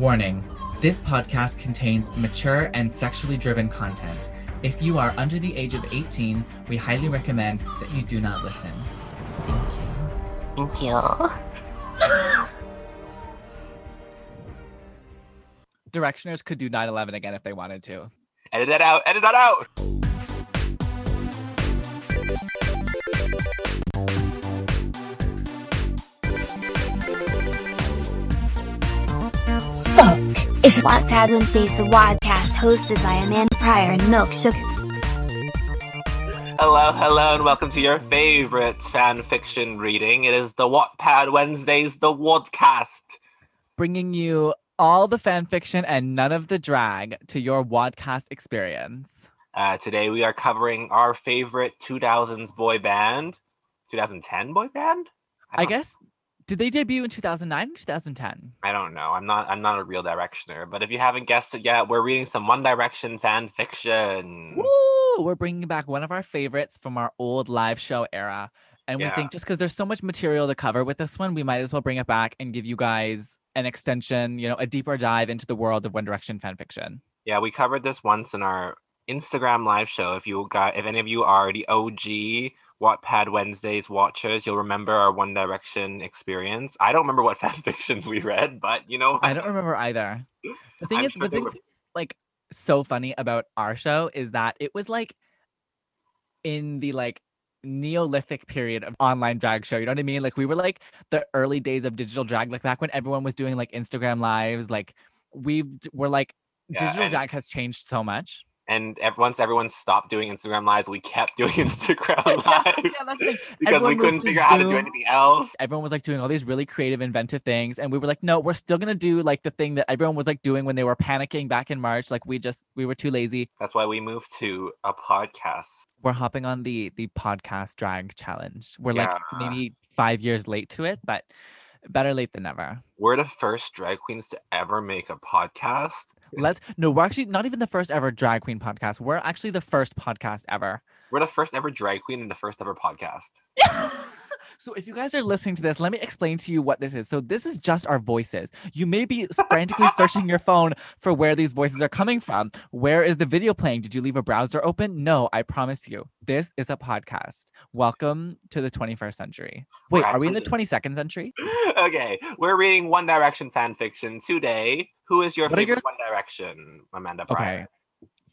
Warning this podcast contains mature and sexually driven content. If you are under the age of 18, we highly recommend that you do not listen. Thank you. Thank you. Directioners could do 9 11 again if they wanted to. Edit that out. Edit that out. Is Wattpad Wednesdays, the Wodcast hosted by Amanda Prior and Milkshook. Hello, hello, and welcome to your favorite fan fiction reading. It is the Wattpad Wednesdays, the Wodcast. Bringing you all the fan fiction and none of the drag to your Wodcast experience. Uh, today we are covering our favorite 2000s boy band, 2010 boy band. I don't- guess, did they debut in 2009 or 2010? I don't know. I'm not. I'm not a real directioner. But if you haven't guessed it yet, we're reading some One Direction fan fiction. Woo! We're bringing back one of our favorites from our old live show era. And we Yeah. think just because there's so much material to cover with this one, we might as well bring it back and give you guys an extension, you know, a deeper dive into the world of One Direction fan fiction. Yeah, we covered this once in our Instagram live show. If you got, if any of you are the OG Wattpad Wednesdays watchers, you'll remember our One Direction experience. I don't remember what fan fictions we read, but you know, I don't remember either. The thing I'm is, sure the thing were- that's like so funny about our show is that it was like in the like Neolithic period of online drag show. You know what I mean? Like we were like the early days of digital drag, like back when everyone was doing like Instagram lives. Like we were like Yeah, digital drag has changed so much. And once everyone stopped doing Instagram lives, we kept doing Instagram Yeah, lives yeah, that's the thing. because we couldn't figure out how to do anything else. Everyone was like doing all these really creative, inventive things, and we were like, no, we're still gonna do like the thing that everyone was like doing when they were panicking back in March. Like we just we were too lazy. That's why we moved to a podcast. we're hopping on the the podcast drag challenge. We're like maybe five years late to it, but better late than never. We're the first drag queens to ever make a podcast. Let's no, we're actually not even the first ever drag queen podcast. We're actually the first podcast ever. We're the first ever drag queen and the first ever podcast. so if you guys are listening to this, let me explain to you what this is. So this is just our voices. You may be frantically searching your phone for where these voices are coming from. Where is the video playing? Did you leave a browser open? No, I promise you. This is a podcast. Welcome to the 21st century. Wait, are we in the 22nd century? okay, we're reading One Direction fan fiction today. Who is your What favorite your- One Direction, Amanda Okay.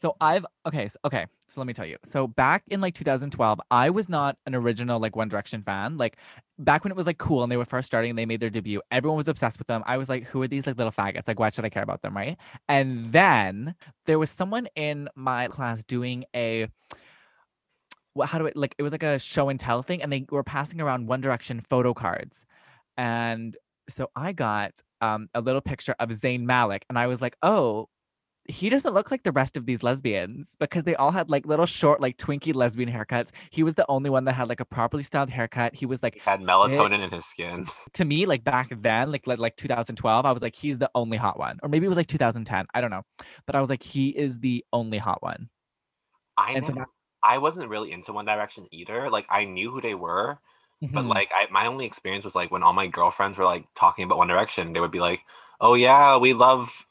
So I've okay, so, okay. So let me tell you. So back in like 2012, I was not an original like One Direction fan. Like back when it was like cool and they were first starting they made their debut, everyone was obsessed with them. I was like, who are these like little faggots? Like, why should I care about them, right? And then there was someone in my class doing a what how do it like it was like a show and tell thing, and they were passing around One Direction photo cards. And so I got um a little picture of Zayn Malik, and I was like, oh, he doesn't look like the rest of these lesbians because they all had like little short, like twinky lesbian haircuts. He was the only one that had like a properly styled haircut. He was He like, had melatonin in his skin. to me, like back then, like like, like 2012, I was like, he's the only hot one. Or maybe it was like 2010. I don't know. But I was like, he is the only hot one. I And never- that's- I wasn't really into One Direction either. Like I knew who they were, but Mhm. like I my only experience was like when all my girlfriends were like talking about One Direction, they would be like, "Oh yeah, we love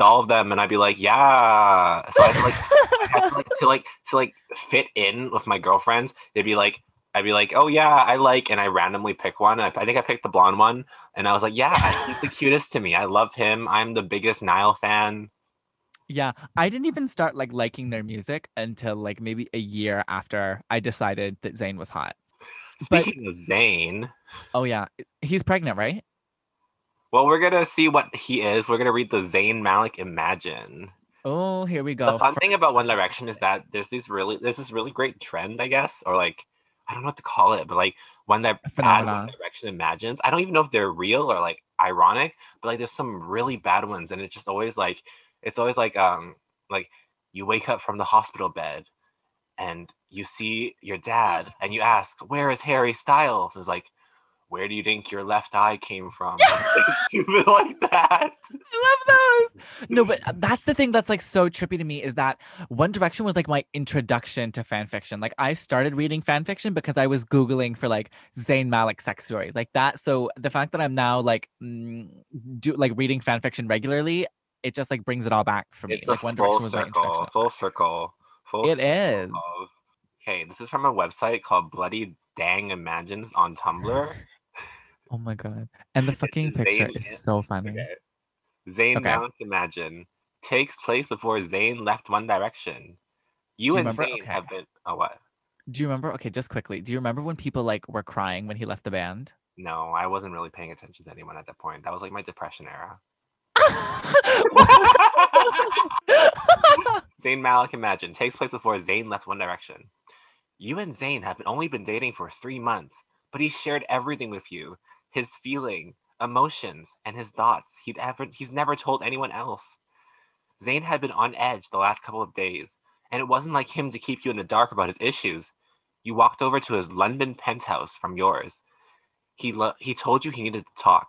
all of them," and I'd be like, "Yeah." So I had to, like I had to, like to like to like fit in with my girlfriends. They'd be like. I'd be like, oh yeah, I like, and I randomly pick one. I, I think I picked the blonde one, and I was like, yeah, he's the cutest to me. I love him. I'm the biggest Niall fan. Yeah, I didn't even start like liking their music until like maybe a year after I decided that Zayn was hot. But- Speaking of Zayn, Oh yeah, he's pregnant, right? Well, we're gonna see what he is. We're gonna read the Zayn Malik Imagine. Oh, here we go. the fun thing about One Direction is that there's these really there's this really great trend, I guess, or like I don't know what to call it, but like when that bad One Direction imagines, I don't even know if they're real or like ironic, but like there's some really bad ones, and it's just always like it's always like um like you wake up from the hospital bed and you see your dad and you ask, Where is Harry Styles? It's like, Where do you think your left eye came from? Stupid like that. I love those. No, but uh, that's the thing that's like so trippy to me is that One Direction was like my introduction to fan fiction. Like I started reading fan fiction because I was googling for like Zayn Malik sex stories like that. So the fact that I'm now like mm, do like reading fan fiction regularly, it just like brings it all back for me. It's like a One full Direction was my circle. introduction. Full circle. Full It is. circle. Okay, this is from a website called Bloody Dang Imagines on Tumblr. Oh my god. And the fucking picture is is- so funny. Okay. Zayn Okay. Malik Imagine takes place before Zayn left One Direction. You, you and remember? Zayn Okay. have been. Oh, what? Do you remember? Okay, just quickly. Do you remember when people like were crying when he left the band? No, I wasn't really paying attention to anyone at that point. That was like my depression era. Zayn Malik Imagine takes place before Zayn left One Direction. You and Zayn have only been dating for three months, but he shared everything with you his feeling, emotions, and his thoughts. He'd ever, he's never told anyone else. Zayn had been on edge the last couple of days, and it wasn't like him to keep you in the dark about his issues. You walked over to his London penthouse from yours. He, lo- he told you he needed to talk.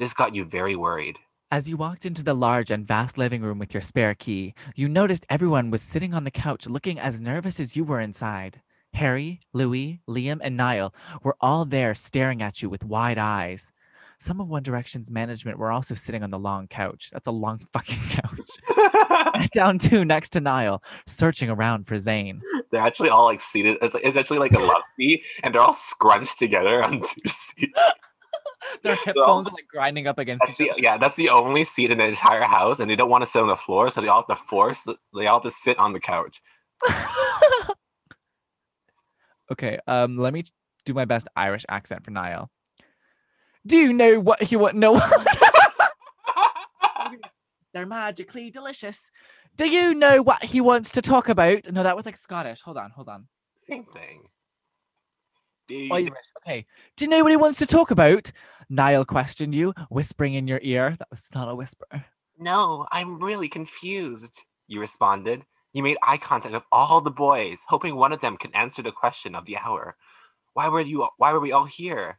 This got you very worried. As you walked into the large and vast living room with your spare key, you noticed everyone was sitting on the couch looking as nervous as you were inside. Harry, Louis, Liam, and Niall were all there staring at you with wide eyes. Some of One Direction's management were also sitting on the long couch. That's a long fucking couch. Down too next to Niall, searching around for Zayn. they're actually all like seated. It's, it's actually like a love seat, and they're all scrunched together on two seats. Their hip bones are like grinding up against each the, other. yeah, that's the only seat in the entire house, and they don't want to sit on the floor, so they all have to force. They all have to sit on the couch. Okay, um, let me do my best Irish accent for Niall. Do you know what he want? No. They're magically delicious. Do you know what he wants to talk about? No, that was like Scottish. Hold on, hold on. Same thing. Dude, Irish. Okay. Do you know what he wants to talk about? Niall questioned you, whispering in your ear. That was not a whisper. no, I'm really confused. You responded. You made eye contact with all the boys, hoping one of them could answer the question of the hour. Why were you? Why were we all here?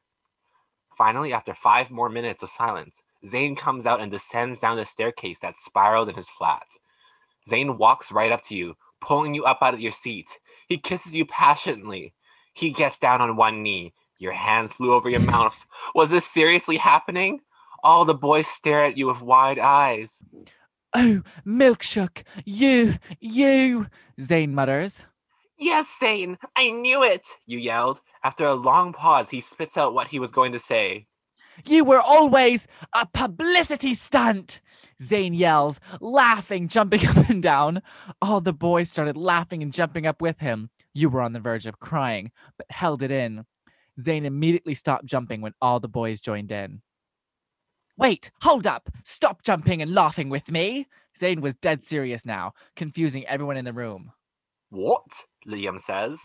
Finally, after five more minutes of silence, Zayn comes out and descends down the staircase that spiraled in his flat. Zayn walks right up to you, pulling you up out of your seat. He kisses you passionately. He gets down on one knee. Your hands flew over your mouth. Was this seriously happening? All the boys stare at you with wide eyes. Oh, Milkshook, you, you, Zayn mutters. Yes, Zayn, I knew it, you yelled. After a long pause, he spits out what he was going to say. You were always a publicity stunt, Zayn yells, laughing, jumping up and down. All the boys started laughing and jumping up with him. You were on the verge of crying, but held it in. Zayn immediately stopped jumping when all the boys joined in. Wait, hold up! Stop jumping and laughing with me! Zayn was dead serious now, confusing everyone in the room. What? Liam says.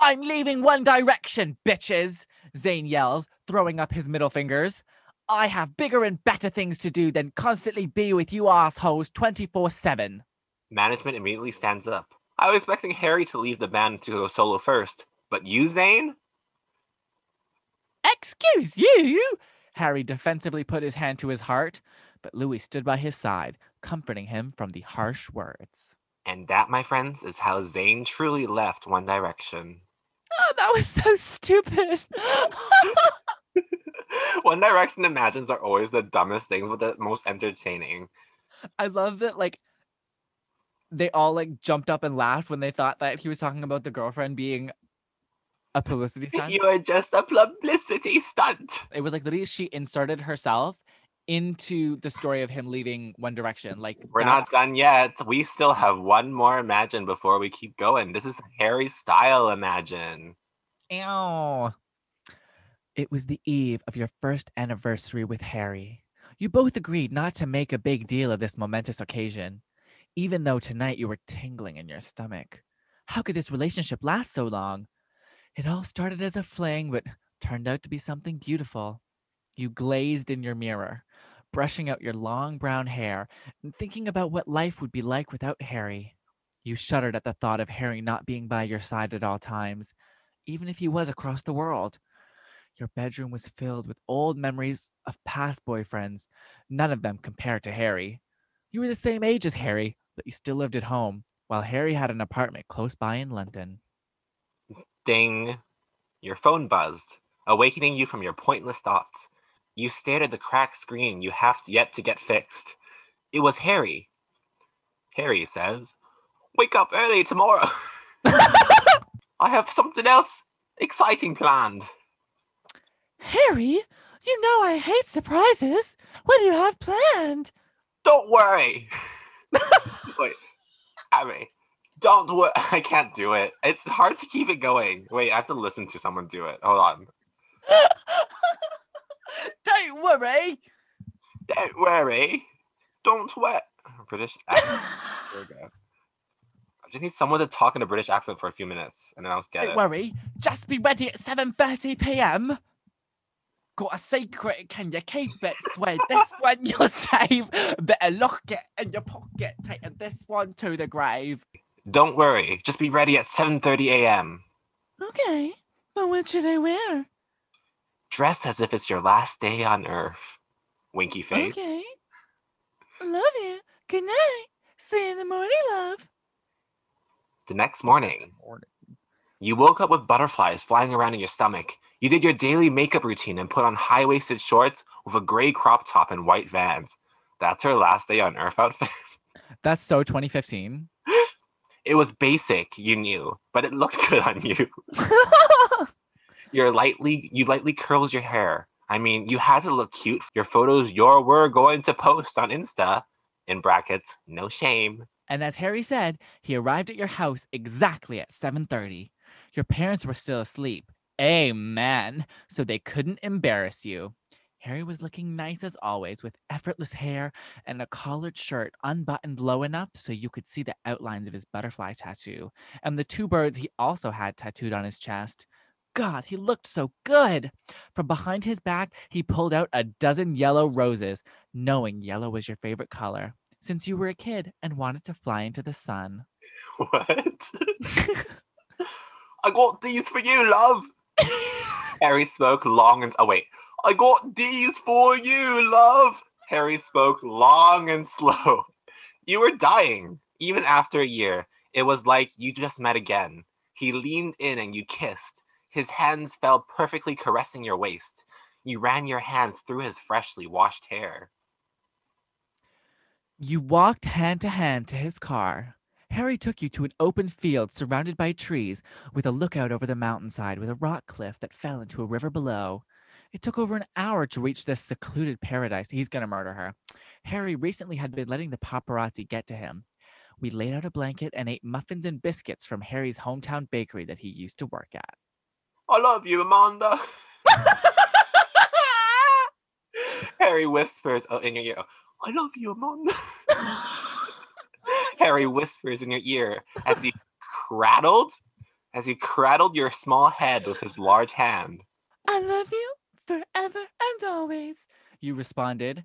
I'm leaving One Direction, bitches! Zayn yells, throwing up his middle fingers. I have bigger and better things to do than constantly be with you assholes 24 7. Management immediately stands up. I was expecting Harry to leave the band to go solo first, but you, Zayn? Excuse you! Harry defensively put his hand to his heart, but Louis stood by his side, comforting him from the harsh words. And that, my friends, is how Zayn truly left One Direction. Oh, that was so stupid. One Direction imagines are always the dumbest things, but the most entertaining. I love that, like, they all like jumped up and laughed when they thought that he was talking about the girlfriend being a publicity stunt. You are just a publicity stunt. it was like literally she inserted herself into the story of him leaving One Direction. Like We're not done yet. We still have one more Imagine before we keep going. This is Harry style Imagine. Ew. It was the eve of your first anniversary with Harry. You both agreed not to make a big deal of this momentous occasion, even though tonight you were tingling in your stomach. How could this relationship last so long? It all started as a fling, but turned out to be something beautiful. You glazed in your mirror, brushing out your long brown hair and thinking about what life would be like without Harry. You shuddered at the thought of Harry not being by your side at all times, even if he was across the world. Your bedroom was filled with old memories of past boyfriends, none of them compared to Harry. You were the same age as Harry, but you still lived at home, while Harry had an apartment close by in London. Ding. Your phone buzzed, awakening you from your pointless thoughts. You stared at the cracked screen you have yet to get fixed. It was Harry. Harry says, Wake up early tomorrow. I have something else exciting planned. Harry, you know I hate surprises. What do you have planned? Don't worry. Wait, Harry, don't worry. I can't do it. It's hard to keep it going. Wait, I have to listen to someone do it. Hold on. Don't worry. Don't worry. Don't sweat. British accent. There we go. I just need someone to talk in a British accent for a few minutes, and then I'll get it. Don't worry. Just be ready at 7:30 p.m. Got a secret? Can you keep it? Swear this one you'll save. Better lock it in your pocket. Taking this one to the grave. Don't worry. Just be ready at 7:30 a.m. Okay, but what should I wear? Dress as if it's your last day on Earth. Winky face. Okay. Love you. Good night. See you in the morning, love. The next morning, you woke up with butterflies flying around in your stomach. You did your daily makeup routine and put on high waisted shorts with a gray crop top and white vans. That's her last day on Earth outfit. That's so 2015. It was basic, you knew, but it looked good on you. You're lightly, you lightly curls your hair. I mean, you had to look cute. Your photos you were going to post on Insta, in brackets, no shame. And as Harry said, he arrived at your house exactly at 7:30. Your parents were still asleep. Amen. So they couldn't embarrass you. Harry was looking nice as always with effortless hair and a collared shirt unbuttoned low enough so you could see the outlines of his butterfly tattoo and the two birds he also had tattooed on his chest. God, he looked so good. From behind his back, he pulled out a dozen yellow roses, knowing yellow was your favorite color since you were a kid and wanted to fly into the sun. What? I got these for you, love. Harry spoke long and oh wait. I got these for you, love. Harry spoke long and slow. You were dying. Even after a year, it was like you just met again. He leaned in and you kissed. His hands fell perfectly caressing your waist. You ran your hands through his freshly washed hair. You walked hand to hand to his car. Harry took you to an open field surrounded by trees with a lookout over the mountainside with a rock cliff that fell into a river below. It took over an hour to reach this secluded paradise. He's going to murder her. Harry recently had been letting the paparazzi get to him. We laid out a blanket and ate muffins and biscuits from Harry's hometown bakery that he used to work at. I love you, Amanda. Harry whispers oh, in your ear. I love you, Amanda. Harry whispers in your ear as he cradled, as he cradled your small head with his large hand. I love you forever and always. You responded.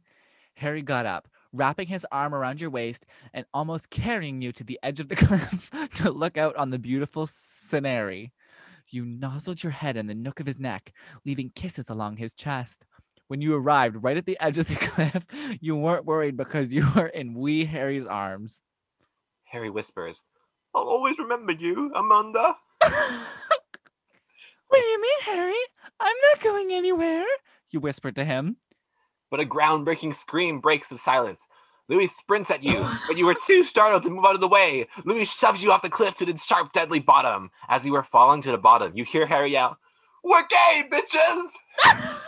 Harry got up, wrapping his arm around your waist and almost carrying you to the edge of the cliff to look out on the beautiful scenery. You nozzled your head in the nook of his neck, leaving kisses along his chest. When you arrived right at the edge of the cliff, you weren't worried because you were in wee Harry's arms. Harry whispers, I'll always remember you, Amanda. What do you mean, Harry? I'm not going anywhere. You whispered to him. But a groundbreaking scream breaks the silence. Louis sprints at you, but you were too startled to move out of the way. Louis shoves you off the cliff to the sharp, deadly bottom. As you were falling to the bottom, you hear Harry yell, We're gay, bitches!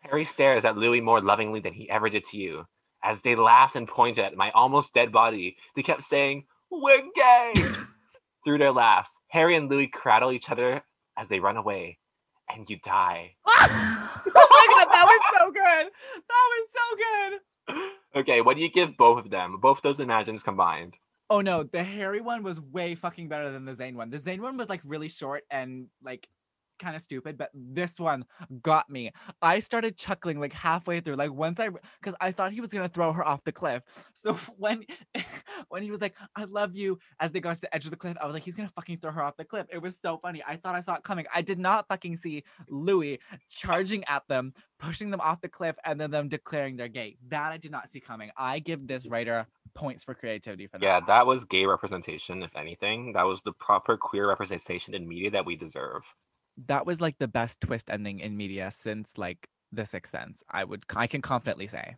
Harry stares at Louis more lovingly than he ever did to you. As they laughed and pointed at my almost dead body, they kept saying, We're gay! Through their laughs, Harry and Louis cradle each other as they run away, and you die. oh my god, that was so good. That was so good. Okay, what do you give both of them? Both those imagines combined. Oh no, the Harry one was way fucking better than the Zayn one. The Zayn one was like really short and like kind of stupid, but this one got me. I started chuckling like halfway through, like once I, because I thought he was gonna throw her off the cliff. So when, when he was like, "I love you," as they got to the edge of the cliff, I was like, "He's gonna fucking throw her off the cliff." It was so funny. I thought I saw it coming. I did not fucking see Louis charging at them, pushing them off the cliff, and then them declaring they're gay. That I did not see coming. I give this writer points for creativity for that. Yeah, that was gay representation, if anything. That was the proper queer representation in media that we deserve. That was like the best twist ending in media since like The Sixth Sense. I would I can confidently say.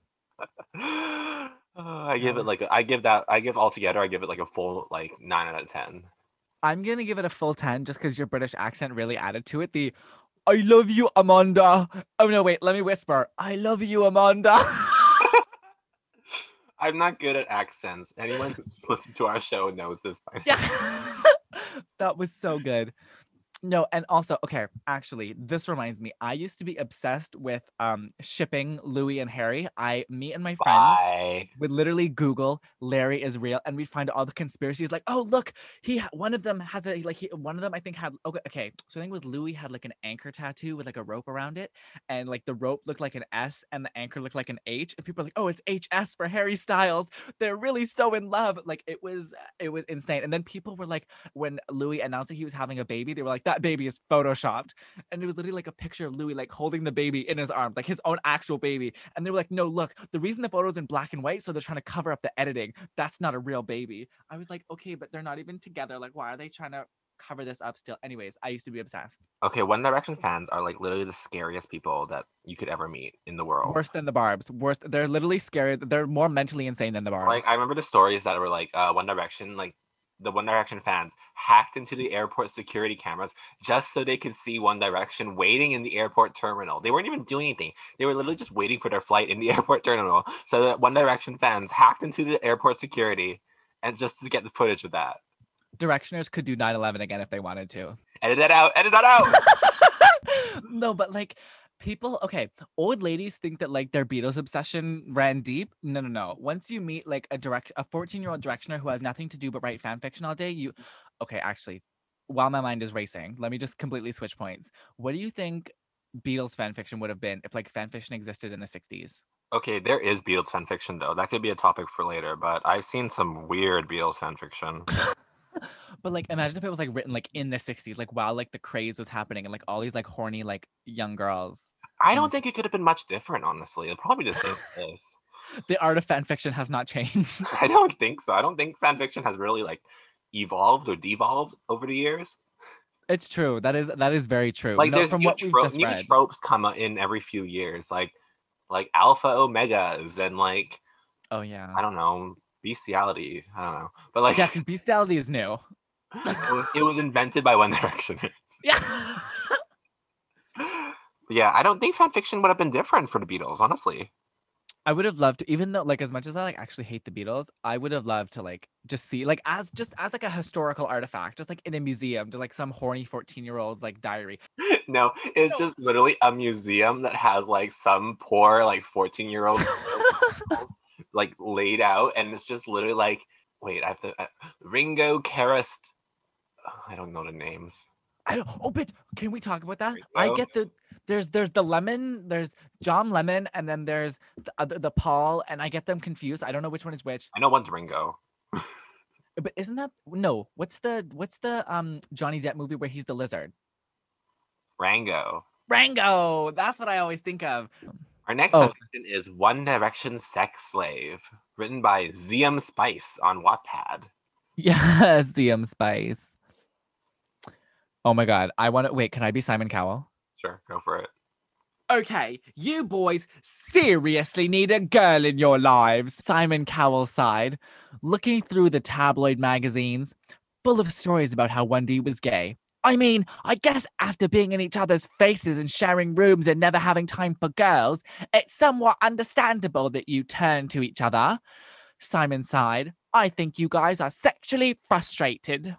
Uh, I give it like I give that I give altogether I give it like a full like nine out of ten. I'm gonna give it a full 10 just because your British accent really added to it. The I love you, Amanda. Oh no, wait, let me whisper. I love you, Amanda. I'm not good at accents. Anyone who's listened to our show knows this by yeah. that was so good. No, and also, okay, actually, this reminds me. I used to be obsessed with um shipping Louis and Harry. I me and my friends would literally Google Larry is real, and we'd find all the conspiracies. Like, oh look, he one of them has a like he, one of them I think had okay okay. So I think it was Louis had like an anchor tattoo with like a rope around it, and like the rope looked like an S and the anchor looked like an H, and people are like, oh, it's HS for Harry Styles. They're really so in love. Like it was it was insane. And then people were like, when Louis announced that he was having a baby, they were like, that baby is photoshopped, and it was literally like a picture of Louis like holding the baby in his arms, like his own actual baby. And they were like, no, look, the reason the photo's in black and white, so they're trying to cover up the editing. That's not a real baby. I was like, okay, but they're not even together. Like, why are they trying to cover this up still? Anyways, I used to be obsessed. Okay, One Direction fans are like literally the scariest people that you could ever meet in the world. Worse than the Barbs. Worse. They're literally scary. They're more mentally insane than the Barbs. Like I remember the stories that were like uh, One Direction, like the One Direction fans hacked into the airport security cameras just so they could see One Direction waiting in the airport terminal. They weren't even doing anything. They were literally just waiting for their flight in the airport terminal. So that One Direction fans hacked into the airport security and just to get the footage of that. Directioners could do 9/11 again if they wanted to. Edit that out. Edit that out. no, but like people, okay, old ladies think that like their Beatles obsession ran deep. No, no, no. Once you meet like a direct a 14-year-old directioner who has nothing to do but write fan fiction all day, you okay, actually, while my mind is racing, let me just completely switch points. What do you think Beatles fan fiction would have been if like fan fiction existed in the 60s? okay, there is Beatles fan fiction though. That could be a topic for later. But I've seen some weird Beatles fan fiction. But like imagine if it was like written like in the 60s, like while like the craze was happening and like all these like horny like young girls. I don't think it could have been much different, honestly. It'd probably be the same as this. The art of fan fiction has not changed. I don't think so. I don't think fan fiction has really like evolved or devolved over the years. It's true. That is that is very true. Like no, there's from new, what we've tro- just new read. tropes come in every few years, like like alpha omegas and like oh yeah. I don't know bestiality. I don't know, but like Yeah, because bestiality is new. it, was, it was invented by One Direction. Yeah. Yeah, I don't think fan fiction would have been different for the Beatles, honestly. I would have loved to, even though like as much as I like actually hate the Beatles, I would have loved to like just see like as just as like a historical artifact, just like in a museum, to like some horny 14 year old like diary. No, it's No. just literally a museum that has like some poor like 14 year old like laid out, and it's just literally like, wait, I have to uh, Ringo Karst. I don't know the names. I don't. Oh, but can we talk about that? I get the there's there's the lemon, there's John Lemon, and then there's the, other the Paul, and I get them confused. I don't know which one is which. I know one's Ringo. But isn't that no? What's the what's the um Johnny Depp movie where he's the lizard? Rango. Rango. That's what I always think of. Our next Oh. is One Direction Sex Slave, written by ZM Spice on Wattpad. Yes, DM Spice. Oh my god. I want to wait, can I be Simon Cowell? Sure, go for it. Okay, you boys seriously need a girl in your lives. Simon Cowell sighed, looking through the tabloid magazines, full of stories about how 1D was gay. I mean, I guess after being in each other's faces and sharing rooms and never having time for girls, it's somewhat understandable that you turn to each other. Simon sighed. I think you guys are sexually frustrated.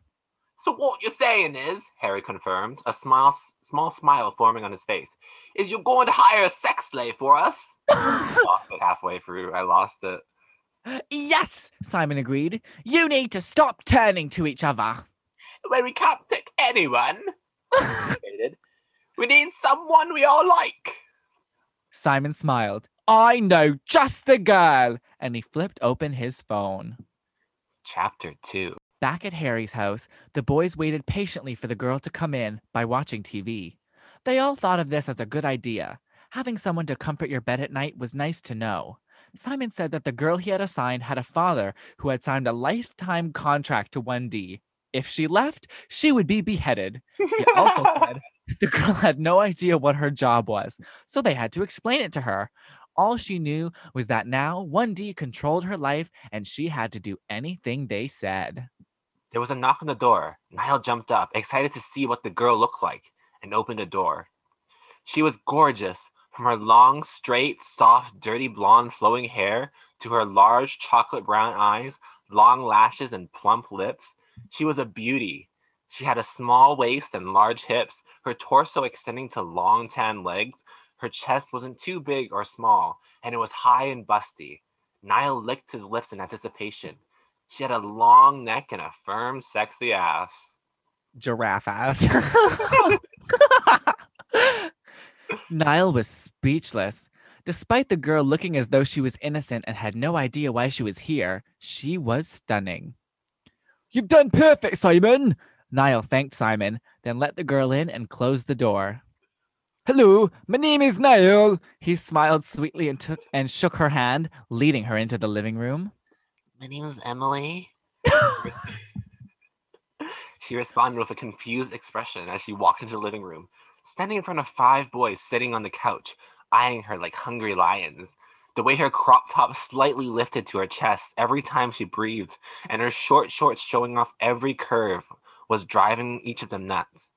So what you're saying is, Harry confirmed, a smile, small smile forming on his face, is you're going to hire a sex slave for us? lost it halfway through. I lost it. yes, Simon agreed. You need to stop turning to each other. When we can't pick anyone, We need someone we all like. Simon smiled. I know just the girl. And he flipped open his phone. Chapter 2. Back at Harry's house, the boys waited patiently for the girl to come in by watching TV. They all thought of this as a good idea. Having someone to comfort your bed at night was nice to know. Simon said that the girl he had assigned had a father who had signed a lifetime contract to 1D. If she left, she would be beheaded. He also said the girl had no idea what her job was, so they had to explain it to her. All she knew was that now 1D controlled her life and she had to do anything they said. There was a knock on the door. Niall jumped up, excited to see what the girl looked like, and opened the door. She was gorgeous, from her long, straight, soft, dirty blonde flowing hair to her large chocolate brown eyes, long lashes, and plump lips. She was a beauty. She had a small waist and large hips, her torso extending to long tan legs. Her chest wasn't too big or small, and it was high and busty. Niall licked his lips in anticipation. She had a long neck and a firm, sexy ass. giraffe ass. Niall was speechless. Despite the girl looking as though she was innocent and had no idea why she was here, she was stunning. You've done perfect, Simon. Niall thanked Simon, then let the girl in and closed the door. Hello, my name is Niall. He smiled sweetly and took and shook her hand, leading her into the living room. My name is Emily. she responded with a confused expression as she walked into the living room, standing in front of five boys sitting on the couch, eyeing her like hungry lions. The way her crop top slightly lifted to her chest every time she breathed, and her short shorts showing off every curve, was driving each of them nuts.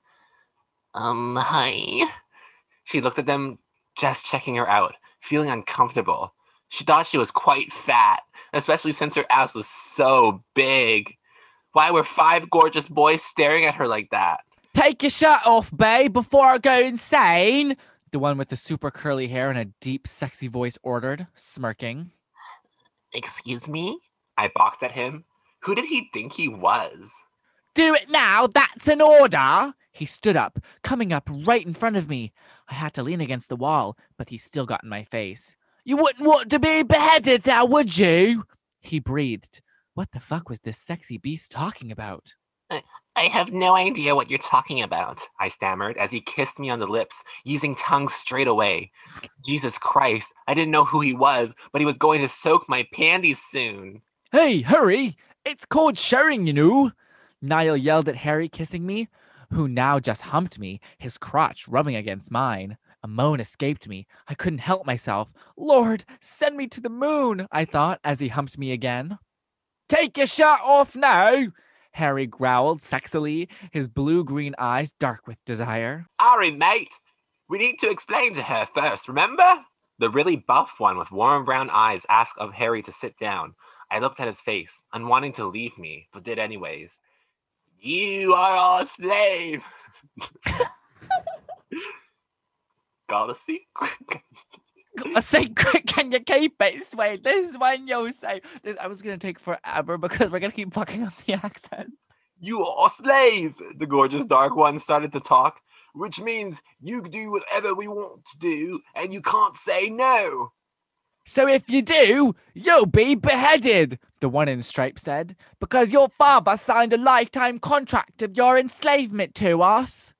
Um, hi. She looked at them, just checking her out, feeling uncomfortable. She thought she was quite fat, especially since her ass was so big. Why were five gorgeous boys staring at her like that? Take your shirt off, babe, before I go insane. The one with the super curly hair and a deep, sexy voice ordered, smirking. Excuse me? I balked at him. Who did he think he was? Do it now, that's an order. He stood up, coming up right in front of me. I had to lean against the wall, but he still got in my face. You wouldn't want to be beheaded now, would you? He breathed. What the fuck was this sexy beast talking about? I have no idea what you're talking about, I stammered as he kissed me on the lips, using tongue straight away. Jesus Christ, I didn't know who he was, but he was going to soak my panties soon. Hey, hurry! It's called sharing, you know. Niall yelled at Harry, kissing me, who now just humped me, his crotch rubbing against mine. A moan escaped me. I couldn't help myself. Lord, send me to the moon, I thought as he humped me again. Take your shirt off now, Harry growled sexily, his blue green eyes dark with desire. Ari, mate, we need to explain to her first, remember? The really buff one with warm brown eyes asked of Harry to sit down. I looked at his face, unwanting to leave me, but did anyways. You are our slave. Got a secret. A secret, can you keep it sweet? This one you'll say. This I was gonna take forever because we're gonna keep fucking up the accent. You are a slave. The gorgeous dark one started to talk, which means you can do whatever we want to do, and you can't say no. So if you do, you'll be beheaded, the one in stripes said, because your father signed a lifetime contract of your enslavement to us.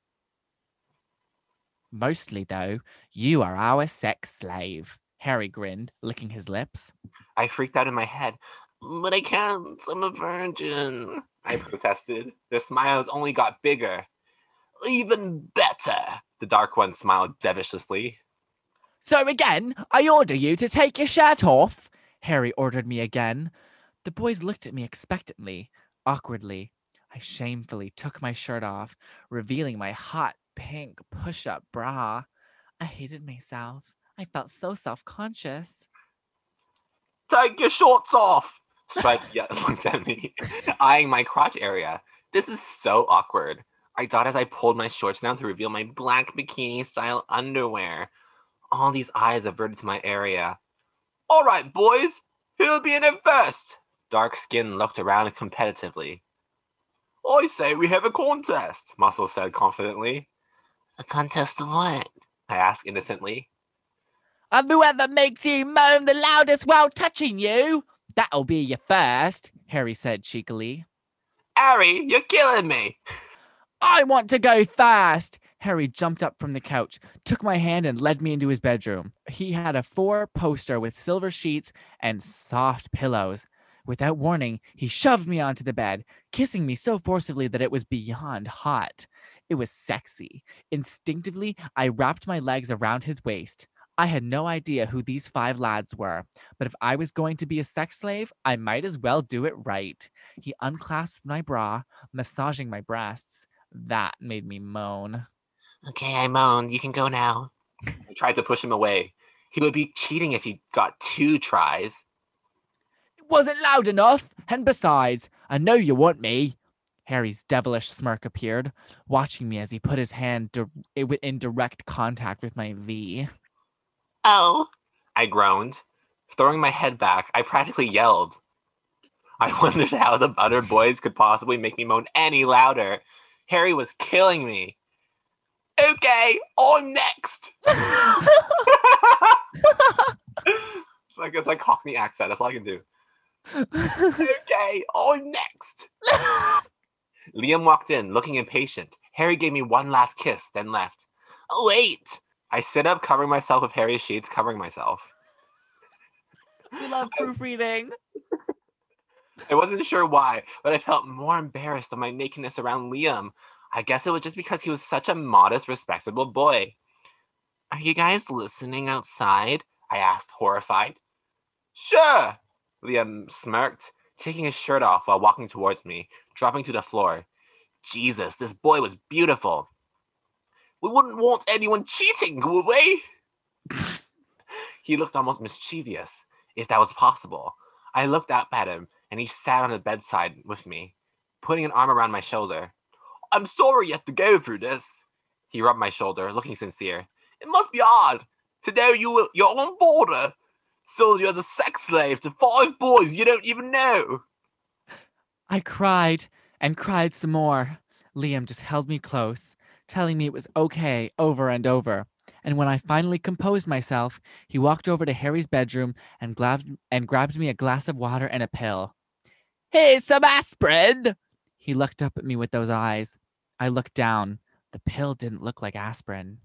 Mostly, though, you are our sex slave. Harry grinned, licking his lips. I freaked out in my head. But I can't. I'm a virgin. I protested. Their smiles only got bigger. Even better. The dark one smiled devilishly. So again, I order you to take your shirt off. Harry ordered me again. The boys looked at me expectantly, awkwardly. I shamefully took my shirt off, revealing my hot pink push up bra. I hated myself. I felt so self conscious. Take your shorts off. Stripes yet looked at me, eyeing my crotch area. This is so awkward. I thought as I pulled my shorts down to reveal my black bikini style underwear. All these eyes averted to my area. All right, boys, who'll be in it first? Dark skin looked around competitively. I say we have a contest, Muscle said confidently. A contest of what? I ask innocently. And whoever makes you moan the loudest while touching you, that'll be your first, Harry said cheekily. Harry, you're killing me. I want to go fast. Harry jumped up from the couch, took my hand, and led me into his bedroom. He had a four poster with silver sheets and soft pillows. Without warning, he shoved me onto the bed, kissing me so forcibly that it was beyond hot. It was sexy. Instinctively, I wrapped my legs around his waist. I had no idea who these five lads were, but if I was going to be a sex slave, I might as well do it right. He unclasped my bra, massaging my breasts. That made me moan. Okay, I moaned. You can go now. I tried to push him away. He would be cheating if he got two tries. It wasn't loud enough, and besides, I know you want me. Harry's devilish smirk appeared, watching me as he put his hand di- in direct contact with my V. Oh. I groaned. Throwing my head back, I practically yelled. I wondered how the other boys could possibly make me moan any louder. Harry was killing me. Okay, I'm next. it's like it's like Cockney accent. That's all I can do. Okay, I'm next. Liam walked in, looking impatient. Harry gave me one last kiss, then left. Oh, wait. I sit up, covering myself with Harry's sheets, covering myself. we love proofreading. I wasn't sure why, but I felt more embarrassed of my nakedness around Liam. I guess it was just because he was such a modest, respectable boy. Are you guys listening outside? I asked, horrified. Sure, Liam smirked, taking his shirt off while walking towards me, dropping to the floor. Jesus, this boy was beautiful. We wouldn't want anyone cheating, would we? he looked almost mischievous, if that was possible. I looked up at him, and he sat on the bedside with me, putting an arm around my shoulder. I'm sorry you have to go through this. He rubbed my shoulder, looking sincere. It must be hard to know you you're on border, sold you as a sex slave to five boys you don't even know. I cried and cried some more. Liam just held me close, telling me it was okay over and over. And when I finally composed myself, he walked over to Harry's bedroom and, glabbed, and grabbed me a glass of water and a pill. Here's some aspirin. He looked up at me with those eyes. I looked down. The pill didn't look like aspirin.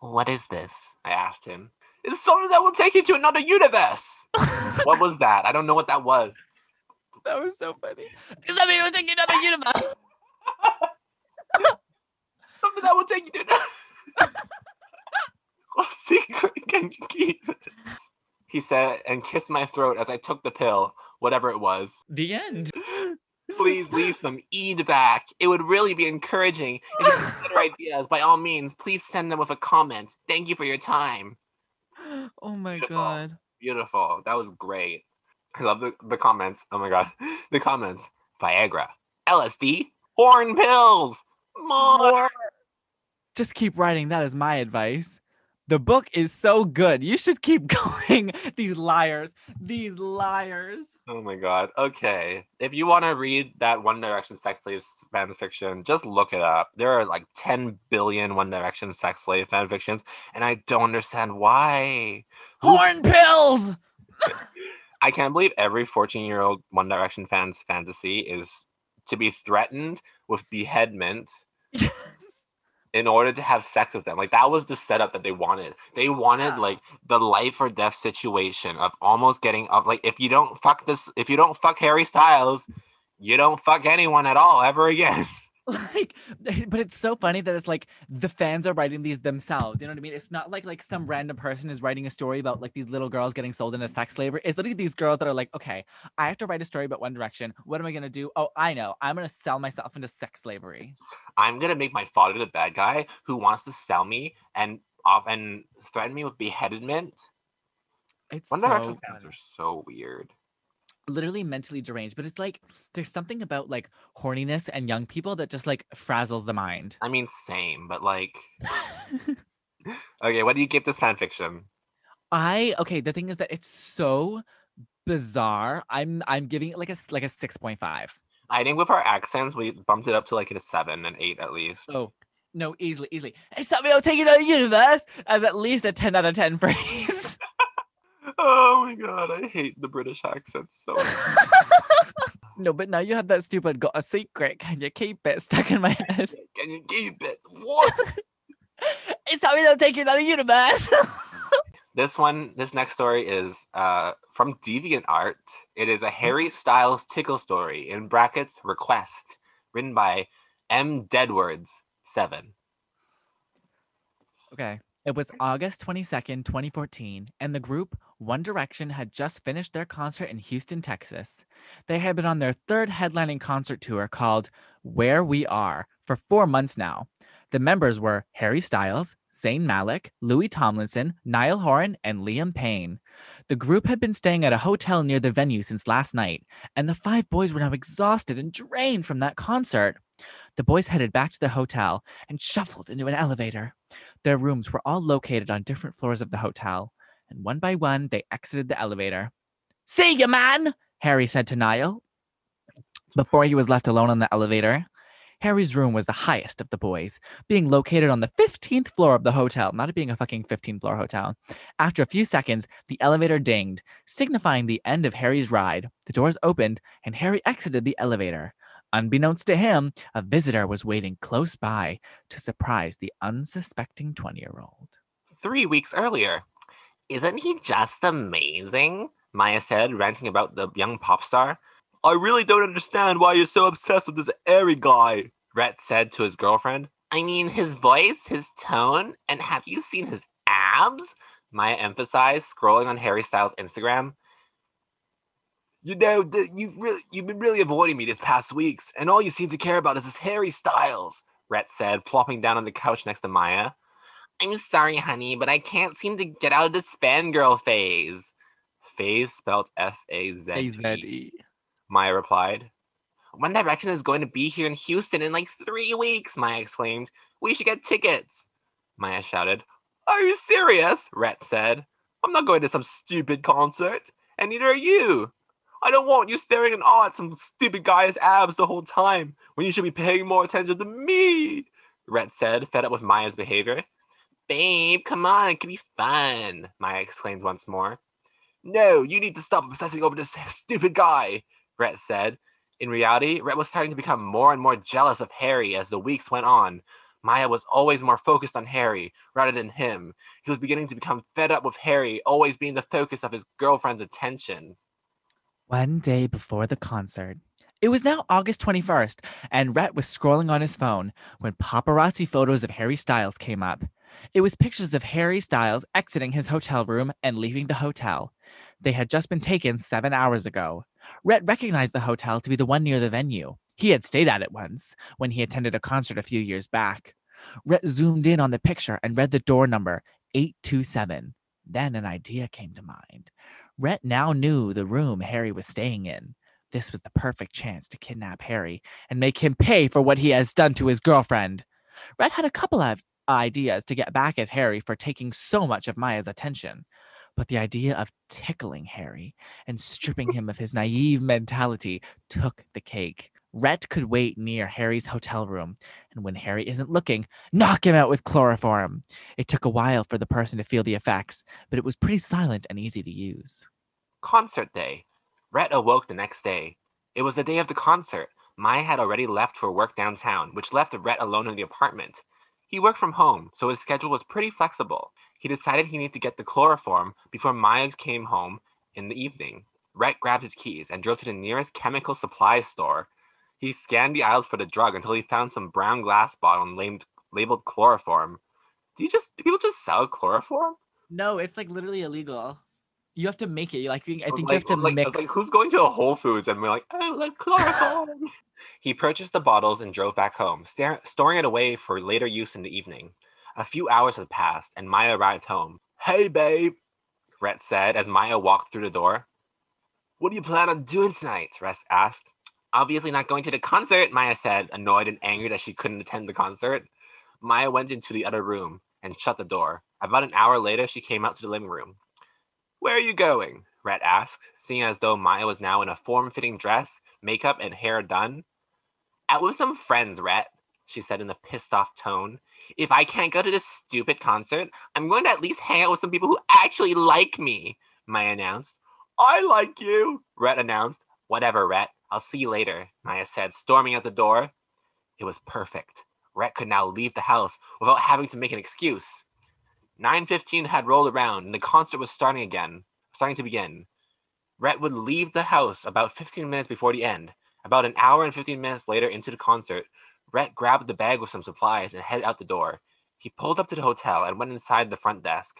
What is this? I asked him. It's something that will take you to another universe. what was that? I don't know what that was. That was so funny. Does that mean we're taking another universe? Something that will take you to What secret can you keep? He said and kissed my throat as I took the pill, whatever it was. The end. Please leave some eed back. It would really be encouraging. If you consider ideas, by all means, please send them with a comment. Thank you for your time. Oh my Beautiful. god. Beautiful. That was great. I love the, the comments. Oh my god. The comments. Viagra. LSD. Horn pills. More. Just keep writing. That is my advice. The book is so good. You should keep going. These liars. These liars. Oh my god. Okay. If you want to read that One Direction sex slave fan fiction, just look it up. There are like 10 billion One Direction sex slave fan fictions, and I don't understand why. Horn pills. I can't believe every 14 year old One Direction fan's fantasy is to be threatened with beheadment in order to have sex with them. Like that was the setup that they wanted. They wanted Yeah. like the life or death situation of almost getting up. Like if you don't fuck this, if you don't fuck Harry Styles, you don't fuck anyone at all ever again. like eh, but it's so funny that it's like the fans are writing these themselves you know what i mean? It's not like like some random person is writing a story about like these little girls getting sold into sex slavery. It's literally these girls that are like okay i have to write a story about one direction. What am i going to do? Oh i know. I'm going to sell myself into sex slavery. I'm gonna make my father the bad guy who wants to sell me and off and threaten me with beheadment. it's One so Direction fans are so weird. Literally mentally deranged but it's like there's something about like horniness and young people that just like frazzles the mind I mean, same, but like, okay, what do you give this fan fiction? i okay the thing is that it's so bizarre i'm i'm giving it like a like a 6.5 I think with our accents, we bumped it up to like a seven and eight at least. Oh, No, easily, easily. Hey, something I'll take you to the universe as at least a 10 out of 10 phrase. Oh my god, I hate the British accent so much. no, but now you have that stupid got a secret. Can you keep it stuck in my head? Can you keep it? What? Hey, something I'll take you to the universe. this one, this next story is uh, from Deviant Art. It is a Harry Styles tickle story in brackets request, written by M. Deadwards seven. Okay. It was August 22nd, 2014, and the group One Direction had just finished their concert in Houston, Texas. They had been on their third headlining concert tour called Where We Are for four months now. The members were Harry Styles, Zayn Malik, Louis Tomlinson, Niall Horan, and Liam Payne. The group had been staying at a hotel near the venue since last night, and the five boys were now exhausted and drained from that concert. The boys headed back to the hotel and shuffled into an elevator. Their rooms were all located on different floors of the hotel, and one by one they exited the elevator. See you, man, Harry said to Niall. Before he was left alone on the elevator, Harry's room was the highest of the boys, being located on the 15th floor of the hotel, not it being a fucking 15 floor hotel. After a few seconds, the elevator dinged, signifying the end of Harry's ride. The doors opened, and Harry exited the elevator. Unbeknownst to him, a visitor was waiting close by to surprise the unsuspecting 20 year old. Three weeks earlier. Isn't he just amazing? Maya said, ranting about the young pop star. I really don't understand why you're so obsessed with this airy guy, Rhett said to his girlfriend. I mean, his voice, his tone, and have you seen his abs? Maya emphasized, scrolling on Harry Styles' Instagram. You know, the, you really, you've been really avoiding me these past weeks, and all you seem to care about is this Harry Styles, Rhett said, plopping down on the couch next to Maya. I'm sorry, honey, but I can't seem to get out of this fangirl phase. Phase spelled F A Z E. Maya replied. One Direction is going to be here in Houston in like three weeks, Maya exclaimed. We should get tickets. Maya shouted. Are you serious? Rhett said. I'm not going to some stupid concert, and neither are you. I don't want you staring in awe at some stupid guy's abs the whole time when you should be paying more attention to me, Rhett said, fed up with Maya's behavior. Babe, come on, it can be fun, Maya exclaimed once more. No, you need to stop obsessing over this stupid guy, Rhett said. In reality, Rhett was starting to become more and more jealous of Harry as the weeks went on. Maya was always more focused on Harry rather than him. He was beginning to become fed up with Harry always being the focus of his girlfriend's attention. One day before the concert, it was now August 21st, and Rhett was scrolling on his phone when paparazzi photos of Harry Styles came up. It was pictures of Harry Styles exiting his hotel room and leaving the hotel. They had just been taken seven hours ago. Rhett recognized the hotel to be the one near the venue. He had stayed at it once when he attended a concert a few years back. Rhett zoomed in on the picture and read the door number 827. Then an idea came to mind. Rhett now knew the room Harry was staying in. This was the perfect chance to kidnap Harry and make him pay for what he has done to his girlfriend. Rhett had a couple of ideas to get back at Harry for taking so much of Maya's attention. But the idea of tickling Harry and stripping him of his naive mentality took the cake. Rhett could wait near Harry's hotel room, and when Harry isn't looking, knock him out with chloroform. It took a while for the person to feel the effects, but it was pretty silent and easy to use. Concert day. Rhett awoke the next day. It was the day of the concert. Maya had already left for work downtown, which left Rhett alone in the apartment. He worked from home, so his schedule was pretty flexible. He decided he needed to get the chloroform before Maya came home in the evening. Rhett grabbed his keys and drove to the nearest chemical supply store. He scanned the aisles for the drug until he found some brown glass bottle labeled, labeled chloroform. Do you just do people just sell chloroform? No, it's like literally illegal. You have to make it. You like I think was you have to like, mix. like, who's going to a Whole Foods and we're like, I like chloroform? he purchased the bottles and drove back home, star- storing it away for later use in the evening. A few hours had passed, and Maya arrived home. Hey, babe, Rhett said as Maya walked through the door. What do you plan on doing tonight? Rhett asked. Obviously not going to the concert, Maya said, annoyed and angry that she couldn't attend the concert. Maya went into the other room and shut the door. About an hour later, she came out to the living room. Where are you going? Rhett asked, seeing as though Maya was now in a form fitting dress, makeup, and hair done. Out with some friends, Rhett, she said in a pissed off tone. If I can't go to this stupid concert, I'm going to at least hang out with some people who actually like me, Maya announced. I like you, Rhett announced. Whatever, Rhett. I'll see you later, Maya said, storming out the door. It was perfect. Rhett could now leave the house without having to make an excuse. 9.15 had rolled around and the concert was starting again, starting to begin. Rhett would leave the house about 15 minutes before the end. About an hour and 15 minutes later into the concert, Rhett grabbed the bag with some supplies and headed out the door. He pulled up to the hotel and went inside the front desk.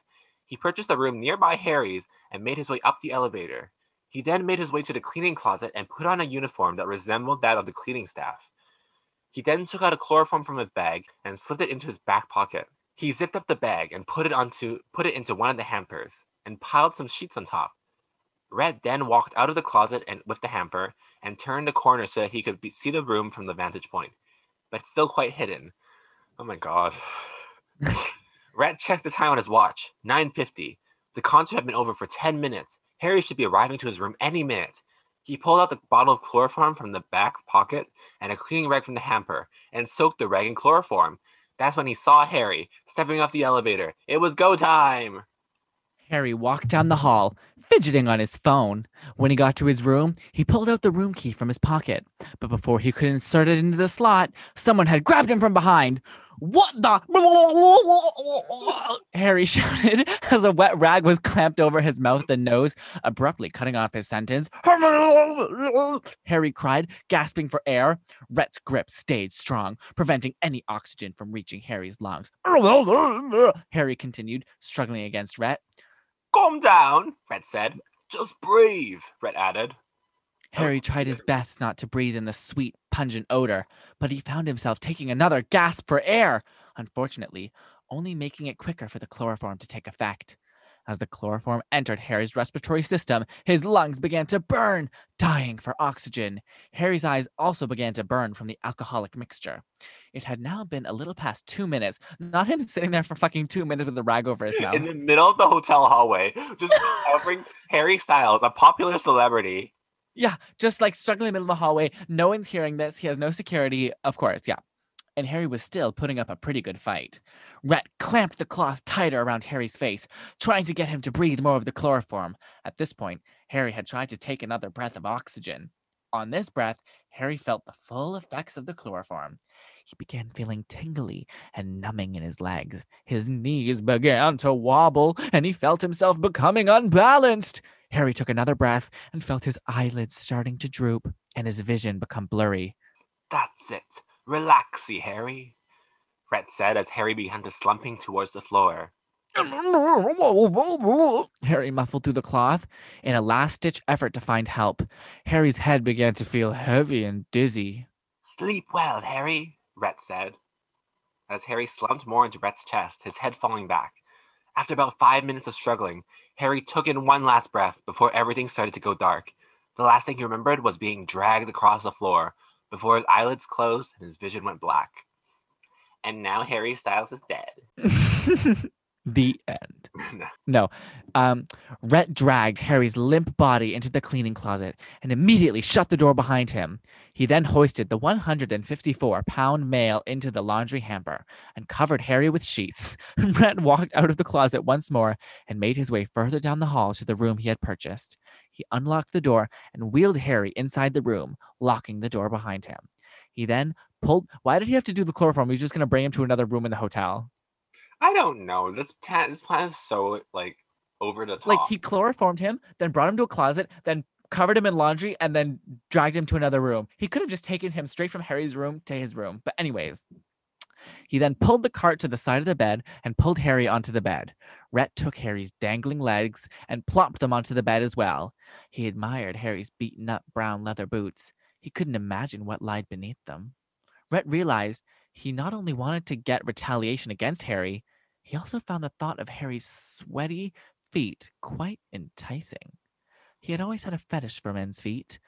He purchased a room nearby Harry's and made his way up the elevator. He then made his way to the cleaning closet and put on a uniform that resembled that of the cleaning staff. He then took out a chloroform from a bag and slipped it into his back pocket. He zipped up the bag and put it onto put it into one of the hampers and piled some sheets on top. Rhett then walked out of the closet and with the hamper and turned the corner so that he could be, see the room from the vantage point, but still quite hidden. Oh my god. Rhett checked the time on his watch. 9:50. The concert had been over for 10 minutes. Harry should be arriving to his room any minute. He pulled out the bottle of chloroform from the back pocket and a cleaning rag from the hamper and soaked the rag in chloroform. That's when he saw Harry stepping off the elevator. It was go time. Harry walked down the hall, fidgeting on his phone. When he got to his room, he pulled out the room key from his pocket. But before he could insert it into the slot, someone had grabbed him from behind. What the? Harry shouted as a wet rag was clamped over his mouth and nose, abruptly cutting off his sentence. Harry cried, gasping for air. Rhett's grip stayed strong, preventing any oxygen from reaching Harry's lungs. Harry continued, struggling against Rhett. Calm down, Rhett said. Just breathe, Rhett added. Harry tried his best not to breathe in the sweet, pungent odor, but he found himself taking another gasp for air, unfortunately, only making it quicker for the chloroform to take effect. As the chloroform entered Harry's respiratory system, his lungs began to burn, dying for oxygen. Harry's eyes also began to burn from the alcoholic mixture. It had now been a little past two minutes, not him sitting there for fucking two minutes with a rag over his mouth. In the middle of the hotel hallway, just covering Harry Styles, a popular celebrity. Yeah, just like struggling in the middle of the hallway. No one's hearing this. He has no security. Of course, yeah. And Harry was still putting up a pretty good fight. Rhett clamped the cloth tighter around Harry's face, trying to get him to breathe more of the chloroform. At this point, Harry had tried to take another breath of oxygen. On this breath, Harry felt the full effects of the chloroform. He began feeling tingly and numbing in his legs. His knees began to wobble, and he felt himself becoming unbalanced. Harry took another breath and felt his eyelids starting to droop and his vision become blurry. That's it. Relaxy, Harry, Rhett said as Harry began to slumping towards the floor. Harry muffled through the cloth in a last ditch effort to find help. Harry's head began to feel heavy and dizzy. Sleep well, Harry, Rhett said. As Harry slumped more into Rhett's chest, his head falling back. After about five minutes of struggling, Harry took in one last breath before everything started to go dark. The last thing he remembered was being dragged across the floor before his eyelids closed and his vision went black. And now Harry Styles is dead. the end. no. Um, Rhett dragged Harry's limp body into the cleaning closet and immediately shut the door behind him. He then hoisted the 154 pound mail into the laundry hamper and covered Harry with sheets. Rhett walked out of the closet once more and made his way further down the hall to the room he had purchased. He unlocked the door and wheeled Harry inside the room, locking the door behind him. He then pulled. Why did he have to do the chloroform? He was just going to bring him to another room in the hotel. I don't know. This plan, this plan is so like over the top. Like he chloroformed him, then brought him to a closet, then covered him in laundry, and then dragged him to another room. He could have just taken him straight from Harry's room to his room. But anyways, he then pulled the cart to the side of the bed and pulled Harry onto the bed. Rhett took Harry's dangling legs and plopped them onto the bed as well. He admired Harry's beaten up brown leather boots. He couldn't imagine what lied beneath them. Rhett realized he not only wanted to get retaliation against Harry, he also found the thought of Harry's sweaty feet quite enticing. He had always had a fetish for men's feet,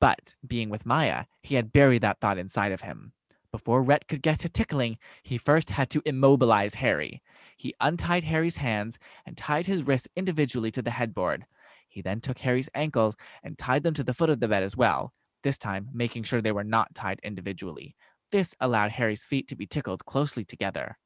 but being with Maya, he had buried that thought inside of him. Before Rhett could get to tickling, he first had to immobilize Harry. He untied Harry's hands and tied his wrists individually to the headboard. He then took Harry's ankles and tied them to the foot of the bed as well, this time making sure they were not tied individually. This allowed Harry's feet to be tickled closely together.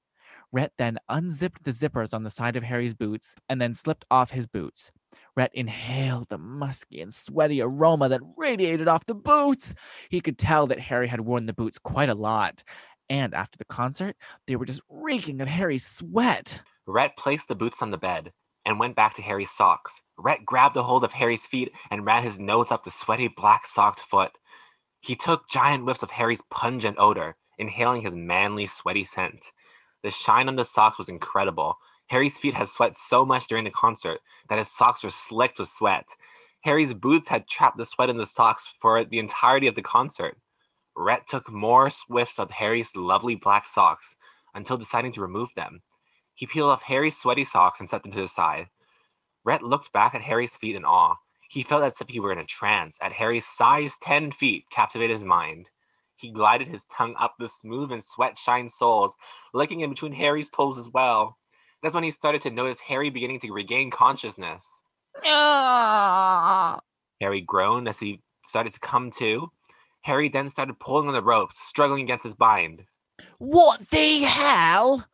Rhett then unzipped the zippers on the side of Harry's boots and then slipped off his boots. Rhett inhaled the musky and sweaty aroma that radiated off the boots. He could tell that Harry had worn the boots quite a lot. And after the concert, they were just reeking of Harry's sweat. Rhett placed the boots on the bed and went back to Harry's socks. Rhett grabbed a hold of Harry's feet and ran his nose up the sweaty black socked foot. He took giant whiffs of Harry's pungent odor, inhaling his manly, sweaty scent. The shine on the socks was incredible. Harry's feet had sweat so much during the concert that his socks were slicked with sweat. Harry's boots had trapped the sweat in the socks for the entirety of the concert. Rhett took more whiffs of Harry's lovely black socks until deciding to remove them. He peeled off Harry's sweaty socks and set them to the side. Rhett looked back at Harry's feet in awe. He felt as if he were in a trance. At Harry's size 10 feet captivated his mind. He glided his tongue up the smooth and sweat shine soles, licking in between Harry's toes as well. That's when he started to notice Harry beginning to regain consciousness. Ah! Harry groaned as he started to come to. Harry then started pulling on the ropes, struggling against his bind. What the hell?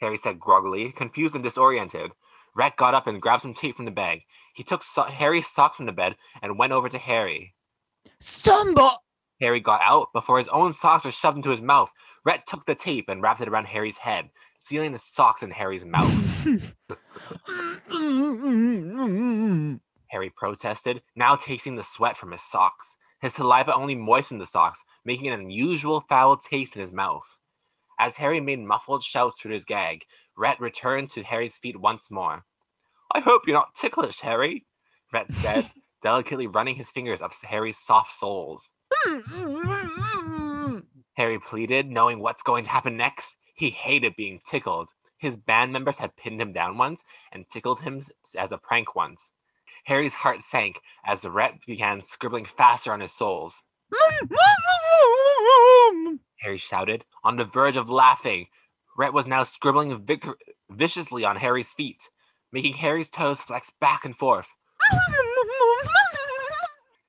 Harry said groggily, confused and disoriented. Rhett got up and grabbed some tape from the bag. He took so- Harry's socks from the bed and went over to Harry. Somebody. Harry got out before his own socks were shoved into his mouth. Rhett took the tape and wrapped it around Harry's head, sealing the socks in Harry's mouth. Harry protested, now tasting the sweat from his socks. His saliva only moistened the socks, making an unusual foul taste in his mouth. As Harry made muffled shouts through his gag, Rhett returned to Harry's feet once more. I hope you're not ticklish, Harry, Rhett said, delicately running his fingers up Harry's soft soles. Harry pleaded, knowing what's going to happen next. He hated being tickled. His band members had pinned him down once and tickled him as a prank once. Harry's heart sank as the Rhett began scribbling faster on his soles. Harry shouted, on the verge of laughing. Rhett was now scribbling vic- viciously on Harry's feet, making Harry's toes flex back and forth.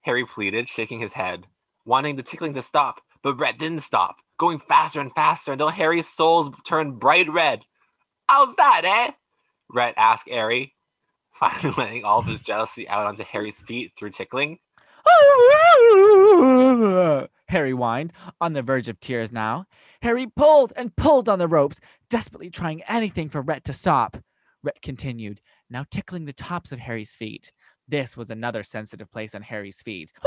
Harry pleaded, shaking his head, wanting the tickling to stop, but Rhett didn't stop, going faster and faster until Harry's soles turned bright red. How's that, eh? Rhett asked Harry, finally letting all of his jealousy out onto Harry's feet through tickling. Harry whined, on the verge of tears now. Harry pulled and pulled on the ropes, desperately trying anything for Rhett to stop. Rhett continued, now tickling the tops of Harry's feet. This was another sensitive place on Harry's feet.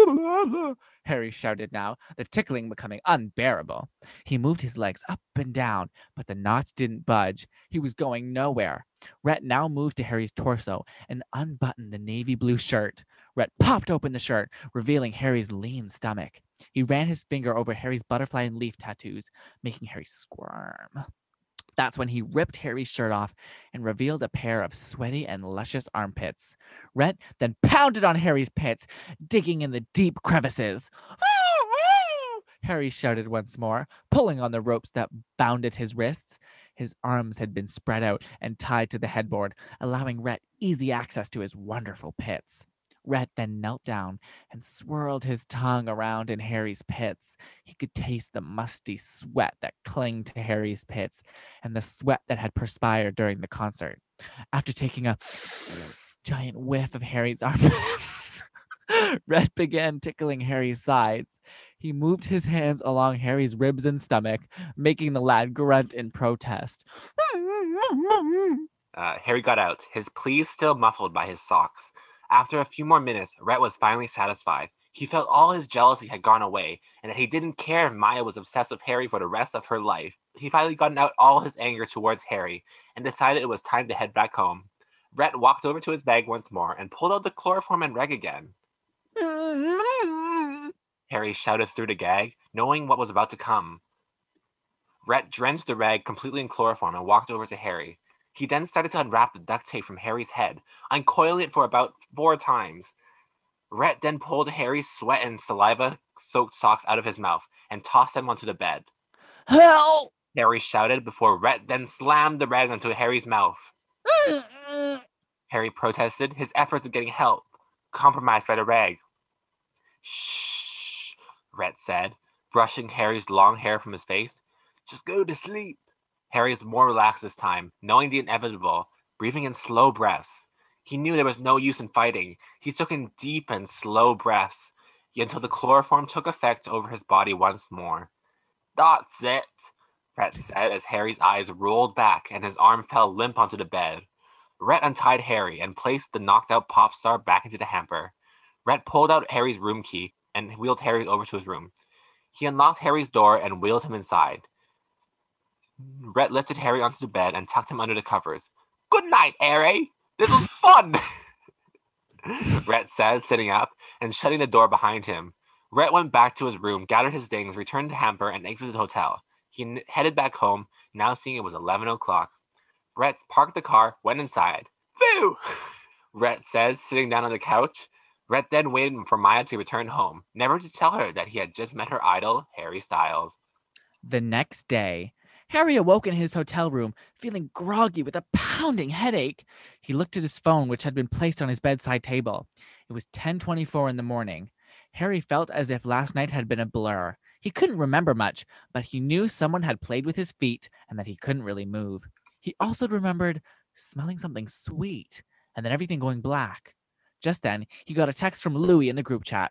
Harry shouted now, the tickling becoming unbearable. He moved his legs up and down, but the knots didn't budge. He was going nowhere. Rhett now moved to Harry's torso and unbuttoned the navy blue shirt. Rhett popped open the shirt, revealing Harry's lean stomach. He ran his finger over Harry's butterfly and leaf tattoos, making Harry squirm. That's when he ripped Harry's shirt off and revealed a pair of sweaty and luscious armpits. Rhett then pounded on Harry's pits, digging in the deep crevices. Harry shouted once more, pulling on the ropes that bounded his wrists. His arms had been spread out and tied to the headboard, allowing Rhett easy access to his wonderful pits. Rhett then knelt down and swirled his tongue around in Harry's pits. He could taste the musty sweat that clung to Harry's pits and the sweat that had perspired during the concert. After taking a giant whiff of Harry's armpits, Rhett began tickling Harry's sides. He moved his hands along Harry's ribs and stomach, making the lad grunt in protest. Uh, Harry got out, his pleas still muffled by his socks. After a few more minutes, Rhett was finally satisfied. He felt all his jealousy had gone away, and that he didn't care if Maya was obsessed with Harry for the rest of her life. He finally gotten out all his anger towards Harry, and decided it was time to head back home. Rhett walked over to his bag once more and pulled out the chloroform and reg again. Harry shouted through the gag, knowing what was about to come. Rhett drenched the rag completely in chloroform and walked over to Harry. He then started to unwrap the duct tape from Harry's head, uncoiling it for about four times. Rhett then pulled Harry's sweat and saliva soaked socks out of his mouth and tossed them onto the bed. Help! Harry shouted before Rhett then slammed the rag onto Harry's mouth. Harry protested, his efforts of getting help compromised by the rag. Shh, Rhett said, brushing Harry's long hair from his face. Just go to sleep. Harry is more relaxed this time, knowing the inevitable, breathing in slow breaths. He knew there was no use in fighting. He took in deep and slow breaths until the chloroform took effect over his body once more. That's it, Rhett said as Harry's eyes rolled back and his arm fell limp onto the bed. Rhett untied Harry and placed the knocked out pop star back into the hamper. Rhett pulled out Harry's room key and wheeled Harry over to his room. He unlocked Harry's door and wheeled him inside. Rhett lifted Harry onto the bed and tucked him under the covers. Good night, Harry. This was fun. Rhett said, sitting up and shutting the door behind him. Rhett went back to his room, gathered his things, returned to Hamper, and exited the hotel. He n- headed back home, now seeing it was 11 o'clock. Rhett parked the car, went inside. Phew! Rhett said, sitting down on the couch. Rhett then waited for Maya to return home, never to tell her that he had just met her idol, Harry Styles. The next day, Harry awoke in his hotel room, feeling groggy with a pounding headache. He looked at his phone, which had been placed on his bedside table. It was 10:24 in the morning. Harry felt as if last night had been a blur. He couldn't remember much, but he knew someone had played with his feet and that he couldn't really move. He also remembered smelling something sweet and then everything going black. Just then, he got a text from Louis in the group chat.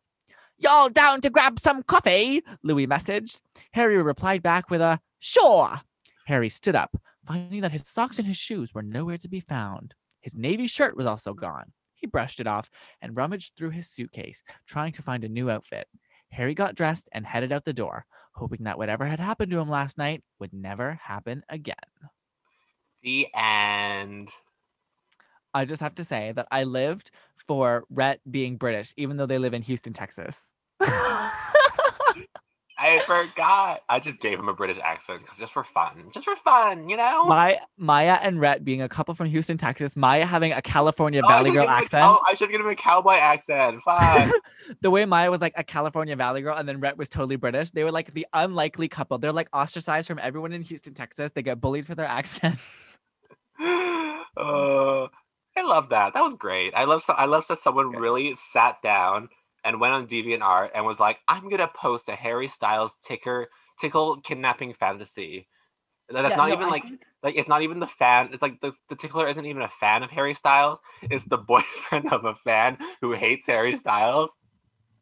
Y'all down to grab some coffee? Louis messaged. Harry replied back with a sure. Harry stood up, finding that his socks and his shoes were nowhere to be found. His navy shirt was also gone. He brushed it off and rummaged through his suitcase, trying to find a new outfit. Harry got dressed and headed out the door, hoping that whatever had happened to him last night would never happen again. The end. I just have to say that I lived for Rhett being British, even though they live in Houston, Texas. I forgot. I just gave him a British accent just for fun. Just for fun, you know? My Maya and Rhett being a couple from Houston, Texas. Maya having a California Oh, Valley Girl a accent. cow- I should give him a cowboy accent. Fine. the way Maya was like a California Valley Girl, and then Rhett was totally British. They were like the unlikely couple. They're like ostracized from everyone in Houston, Texas. They get bullied for their accent. uh, I love that. That was great. I love. So- I love that someone really sat down and went on DeviantArt and was like, "I'm gonna post a Harry Styles ticker tickle kidnapping fantasy." That's Yeah, not no, even I like think- like it's not even the fan. It's like the the tickler isn't even a fan of Harry Styles. It's the boyfriend of a fan who hates Harry Styles.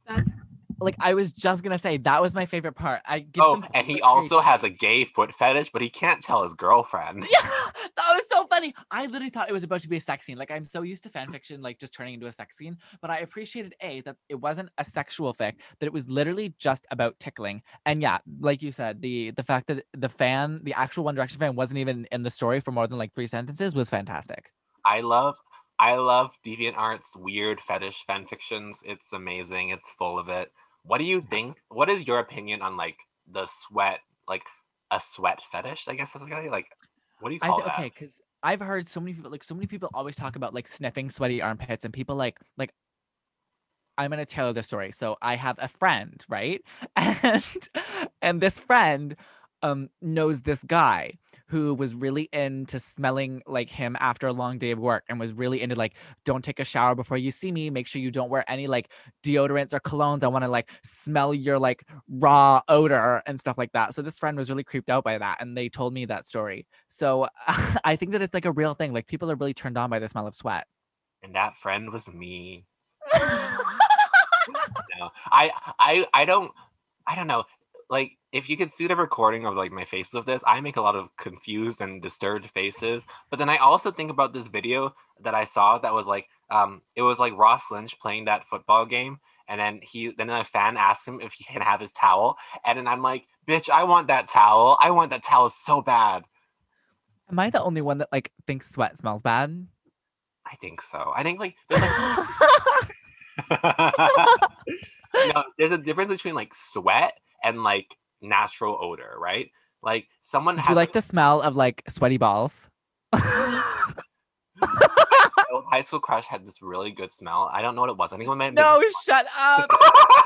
That's like I was just gonna say that was my favorite part. I give Oh, and he also has a gay foot fetish, but he can't tell his girlfriend. Yeah, that was funny. I literally thought it was about to be a sex scene. Like I'm so used to fan fiction, like just turning into a sex scene. But I appreciated a that it wasn't a sexual fic, that it was literally just about tickling. And yeah, like you said, the the fact that the fan, the actual One Direction fan, wasn't even in the story for more than like three sentences was fantastic. I love I love DeviantArt's weird fetish fan fictions. It's amazing. It's full of it. What do you think? What is your opinion on like the sweat, like a sweat fetish? I guess that's what like. What do you I call th- that? okay, because I've heard so many people like so many people always talk about like sniffing sweaty armpits and people like like I'm gonna tell the story. So I have a friend, right? And and this friend um knows this guy who was really into smelling like him after a long day of work and was really into like don't take a shower before you see me. Make sure you don't wear any like deodorants or colognes. I want to like smell your like raw odor and stuff like that. So this friend was really creeped out by that and they told me that story. So i think that it's like a real thing. Like people are really turned on by the smell of sweat. And that friend was me. No, I I I don't I don't know. Like if you could see the recording of like my face of this, I make a lot of confused and disturbed faces. But then I also think about this video that I saw that was like um it was like Ross Lynch playing that football game and then he then a fan asked him if he can have his towel and then I'm like, "Bitch, I want that towel. I want that towel so bad." am i the only one that like thinks sweat smells bad I think so. I think like like no, there's a difference between like sweat and like natural odor, right? Like someone do has you like the smell of like sweaty balls mm, my high school crush had this really good smell. I don't know what it was. Anyone might No, shut up.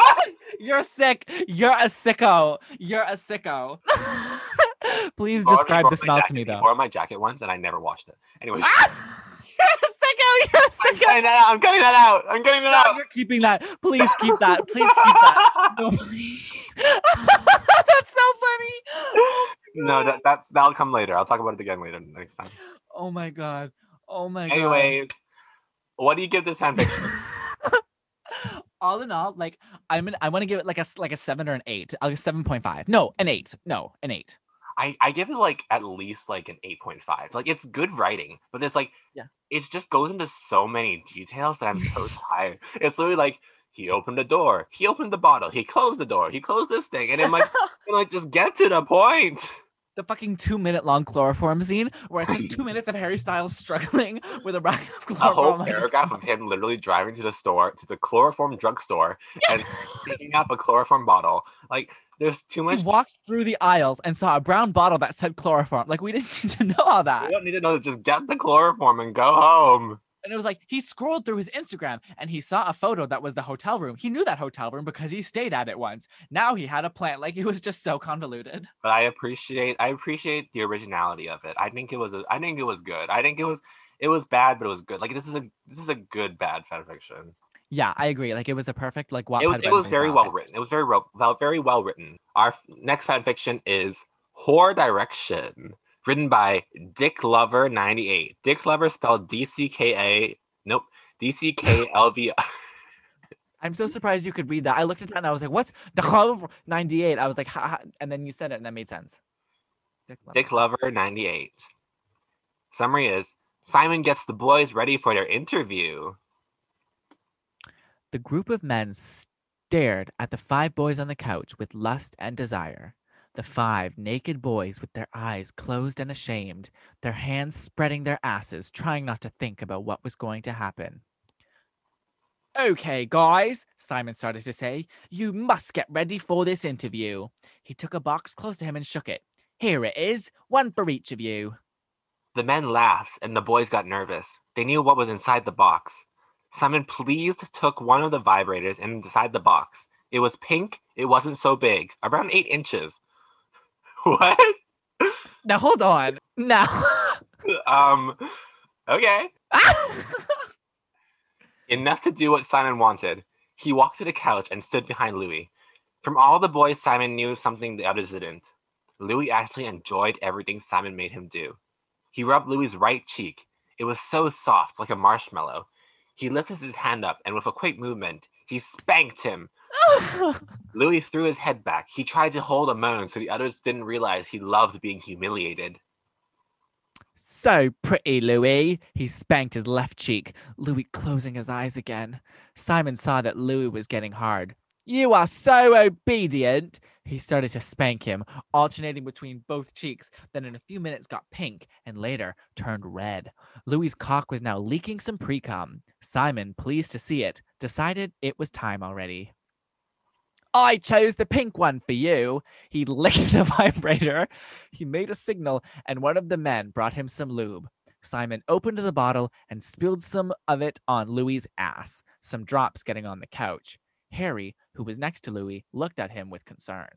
You're sick. You're a sicko. You're a sicko. Please describe the smell to me though. wore my jacket once and I never washed it. Anyways, I'm cutting that out. I'm cutting that out. I'm cutting that No, out. you're keeping that. Please keep that. Please keep that. No, please. That's so funny. Oh No, that, that's that'll come later. I'll talk about it again later next time. Oh my god. Oh my god. Anyways, what do you give this fanfiction? all in all, like I'm an, I want to give it like a like a seven or an eight. I'll give seven point five. No, an eight. No, an eight. I, I give it like at least like an 8.5. Like it's good writing, but it's like Yeah. It just goes into so many details that I'm so tired. It's literally like he opened the door, he opened the bottle, he closed the door, he closed this thing, and I'm like, I'm like just get to the point. The fucking two minute long chloroform scene where it's just two minutes of Harry Styles struggling with a bag of chloroform. A whole paragraph of him literally driving to the store to the chloroform drugstore and picking up a chloroform bottle. Like there's too much. He walked through the aisles and saw a brown bottle that said chloroform. Like we didn't need to know all that. We don't need to know. Just get the chloroform and go home. And it was like he scrolled through his Instagram and he saw a photo that was the hotel room. He knew that hotel room because he stayed at it once. Now he had a plan. Like it was just so convoluted. but I appreciate I appreciate the originality of it. I think it was a, I think it was good. I think it was it was bad, but it was good. Like this is a this is a good bad fan fiction. Yeah, I agree. Like it was a perfect like Wattpad It was, it was very well written. It was very well, well very well written. Our next fan fiction is Whore Direction, written by Dick Lover ninety eight. Dick Lover spelled D C K A nope D C K L V. I'm so surprised you could read that. I looked at that and I was like, "What's the Clover 98?" I was like, ha, ha, and then you said it and that made sense. Dick Lover. Dick Lover 98. Summary is Simon gets the boys ready for their interview. The group of men stared at the five boys on the couch with lust and desire. The five naked boys with their eyes closed and ashamed, their hands spreading their asses, trying not to think about what was going to happen. Okay, guys, Simon started to say, you must get ready for this interview. He took a box close to him and shook it. Here it is, one for each of you. The men laughed and the boys got nervous. They knew what was inside the box. Simon pleased took one of the vibrators and inside the box. It was pink, it wasn't so big, around eight inches. What? Now hold on. Now. um, okay. Enough to do what Simon wanted. He walked to the couch and stood behind Louis. From all the boys, Simon knew something the others didn't. Louis actually enjoyed everything Simon made him do. He rubbed Louis's right cheek. It was so soft, like a marshmallow. He lifted his hand up and with a quick movement, he spanked him. Louis threw his head back. He tried to hold a moan so the others didn't realize he loved being humiliated. So pretty, Louis. He spanked his left cheek, Louis closing his eyes again. Simon saw that Louis was getting hard. You are so obedient. He started to spank him, alternating between both cheeks, then in a few minutes got pink and later turned red. Louis's cock was now leaking some pre-cum. Simon, pleased to see it, decided it was time already. I chose the pink one for you. He licked the vibrator. He made a signal, and one of the men brought him some lube. Simon opened the bottle and spilled some of it on Louis's ass, some drops getting on the couch. Harry, who was next to Louis, looked at him with concern.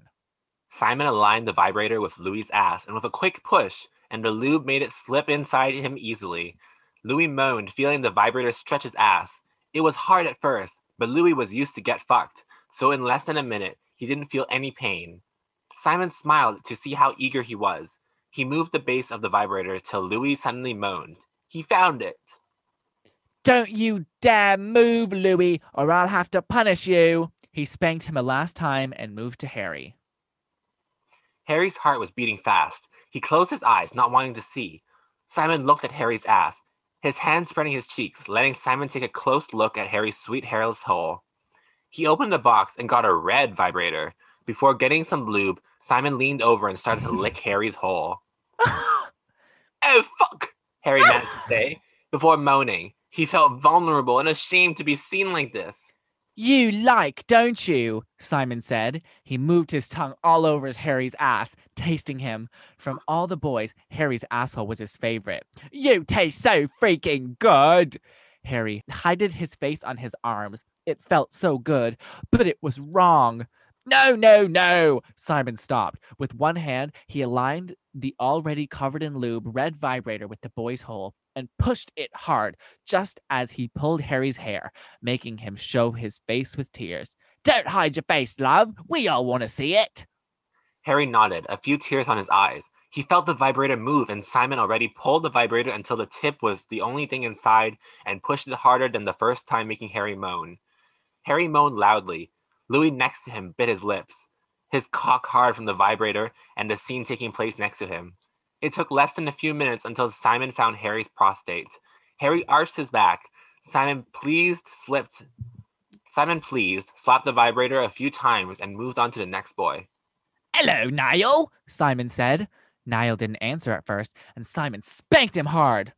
Simon aligned the vibrator with Louis's ass, and with a quick push, and the lube made it slip inside him easily. Louis moaned, feeling the vibrator stretch his ass. It was hard at first, but Louis was used to get fucked, so in less than a minute, he didn't feel any pain. Simon smiled to see how eager he was. He moved the base of the vibrator till Louis suddenly moaned. He found it. Don't you dare move, Louis, or I'll have to punish you. He spanked him a last time and moved to Harry. Harry's heart was beating fast. He closed his eyes, not wanting to see. Simon looked at Harry's ass, his hand spreading his cheeks, letting Simon take a close look at Harry's sweet hairless hole. He opened the box and got a red vibrator. Before getting some lube, Simon leaned over and started to lick Harry's hole. Oh, fuck! Harry managed to say, before moaning. He felt vulnerable and ashamed to be seen like this. You like, don't you? Simon said. He moved his tongue all over Harry's ass, tasting him. From all the boys, Harry's asshole was his favorite. You taste so freaking good. Harry hided his face on his arms. It felt so good, but it was wrong. No, no, no. Simon stopped. With one hand, he aligned the already covered in lube red vibrator with the boy's hole and pushed it hard just as he pulled Harry's hair, making him show his face with tears. Don't hide your face, love. We all want to see it. Harry nodded, a few tears on his eyes. He felt the vibrator move, and Simon already pulled the vibrator until the tip was the only thing inside and pushed it harder than the first time, making Harry moan. Harry moaned loudly. Louis next to him bit his lips, his cock hard from the vibrator and the scene taking place next to him. It took less than a few minutes until Simon found Harry's prostate. Harry arched his back. Simon pleased slipped. Simon pleased slapped the vibrator a few times and moved on to the next boy. Hello, Niall, Simon said. Niall didn't answer at first, and Simon spanked him hard.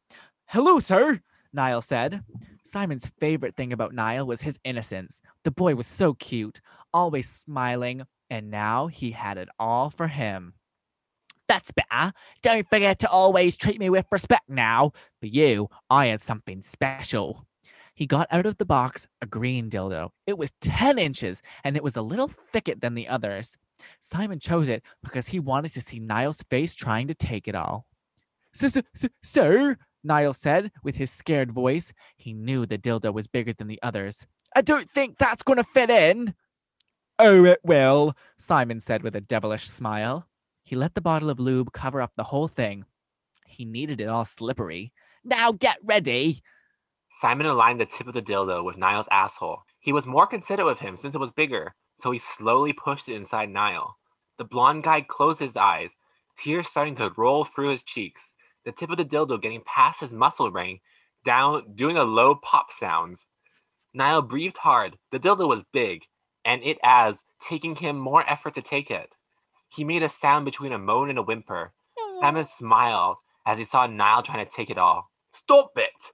Hello, sir, Niall said. Simon's favorite thing about Niall was his innocence. The boy was so cute, always smiling, and now he had it all for him. That's better. Don't forget to always treat me with respect now. For you, I had something special. He got out of the box a green dildo. It was 10 inches and it was a little thicker than the others. Simon chose it because he wanted to see Niall's face trying to take it all. Sir, Niall said with his scared voice. He knew the dildo was bigger than the others. I don't think that's going to fit in. Oh, it will, Simon said with a devilish smile. He let the bottle of lube cover up the whole thing. He needed it all slippery. Now get ready. Simon aligned the tip of the dildo with Niall's asshole. He was more considerate of him since it was bigger, so he slowly pushed it inside Niall. The blond guy closed his eyes, tears starting to roll through his cheeks, the tip of the dildo getting past his muscle ring, down, doing a low pop sounds. Niall breathed hard. The dildo was big, and it as taking him more effort to take it. He made a sound between a moan and a whimper. Simon smiled as he saw Niall trying to take it all. Stop it!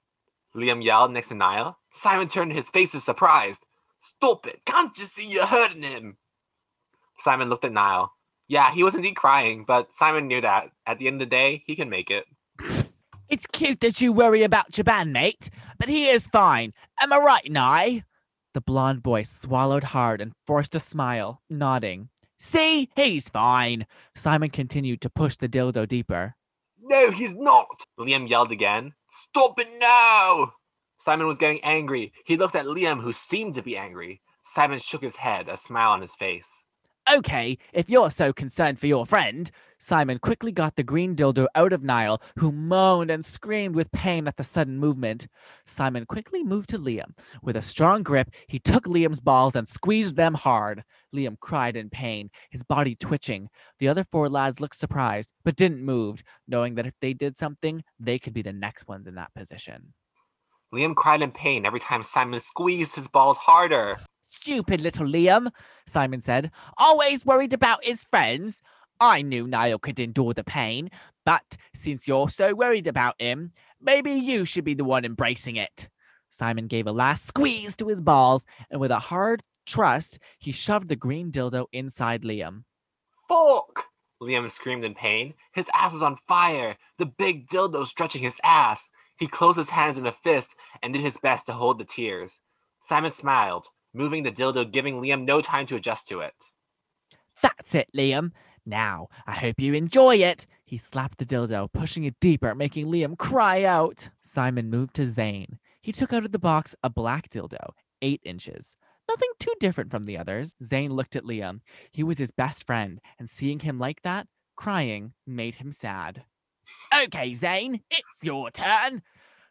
Liam yelled next to Niall. Simon turned his face as surprised. Stop it! Can't you see you're hurting him? Simon looked at Niall. Yeah, he was indeed crying, but Simon knew that at the end of the day, he can make it. It's cute that you worry about your bandmate, but he is fine. Am I right, Nye? The blond boy swallowed hard and forced a smile, nodding. See, he's fine. Simon continued to push the dildo deeper. No, he's not! Liam yelled again. Stop it now! Simon was getting angry. He looked at Liam, who seemed to be angry. Simon shook his head, a smile on his face. Okay, if you're so concerned for your friend. Simon quickly got the green dildo out of Niall, who moaned and screamed with pain at the sudden movement. Simon quickly moved to Liam. With a strong grip, he took Liam's balls and squeezed them hard. Liam cried in pain, his body twitching. The other four lads looked surprised, but didn't move, knowing that if they did something, they could be the next ones in that position. Liam cried in pain every time Simon squeezed his balls harder. Stupid little Liam, Simon said. Always worried about his friends. I knew Niall could endure the pain, but since you're so worried about him, maybe you should be the one embracing it. Simon gave a last squeeze to his balls, and with a hard trust, he shoved the green dildo inside Liam. Fuck! Liam screamed in pain. His ass was on fire, the big dildo stretching his ass. He closed his hands in a fist and did his best to hold the tears. Simon smiled moving the dildo, giving Liam no time to adjust to it. That's it, Liam. Now, I hope you enjoy it. He slapped the dildo, pushing it deeper, making Liam cry out. Simon moved to Zayn. He took out of the box a black dildo, eight inches. Nothing too different from the others. Zayn looked at Liam. He was his best friend, and seeing him like that, crying, made him sad. Okay, Zayn, it's your turn.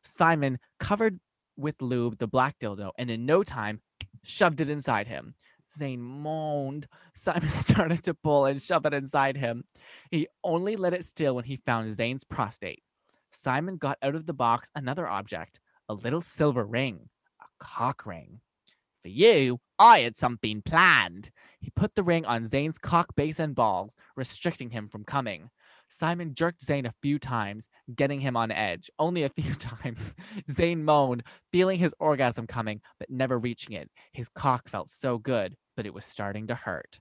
Simon covered with lube the black dildo, and in no time, shoved it inside him. Zayn moaned. Simon started to pull and shove it inside him. He only let it still when he found Zayn's prostate. Simon got out of the box another object, a little silver ring, a cock ring. For you, I had something planned. He put the ring on Zayn's cock base and balls, restricting him from coming. Simon jerked Zayn a few times, getting him on edge. Only a few times. Zayn moaned, feeling his orgasm coming, but never reaching it. His cock felt so good, but it was starting to hurt.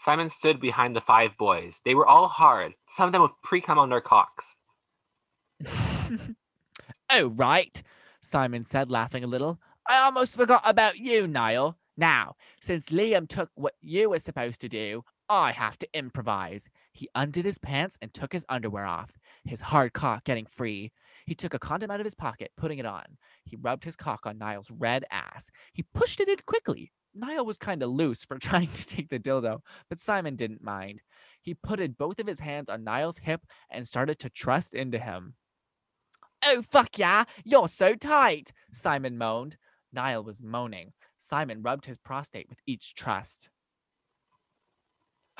Simon stood behind the five boys. They were all hard, some of them with pre cum on their cocks. oh, right, Simon said, laughing a little. I almost forgot about you, Niall. Now, since Liam took what you were supposed to do, Oh, I have to improvise. He undid his pants and took his underwear off, his hard cock getting free. He took a condom out of his pocket, putting it on. He rubbed his cock on Niall's red ass. He pushed it in quickly, Niall was kind of loose for trying to take the dildo, but Simon didn't mind. He putted both of his hands on Niall's hip and started to trust into him. Oh, fuck yeah, you're so tight, Simon moaned. Niall was moaning. Simon rubbed his prostate with each trust.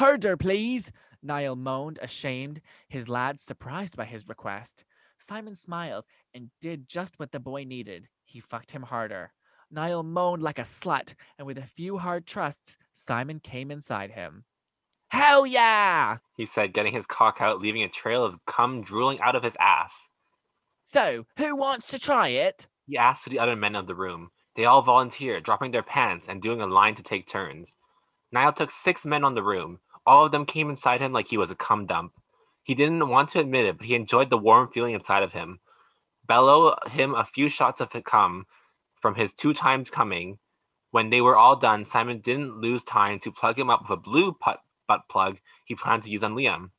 Herder, please, Niall moaned, ashamed, his lads surprised by his request. Simon smiled and did just what the boy needed. He fucked him harder. Niall moaned like a slut, and with a few hard trusts, Simon came inside him. Hell yeah! He said, getting his cock out, leaving a trail of cum drooling out of his ass. So, who wants to try it? He asked to the other men of the room. They all volunteered, dropping their pants and doing a line to take turns. Niall took six men on the room. All of them came inside him like he was a cum dump. He didn't want to admit it, but he enjoyed the warm feeling inside of him. Bellow him a few shots of cum from his two times coming. When they were all done, Simon didn't lose time to plug him up with a blue put- butt plug he planned to use on Liam.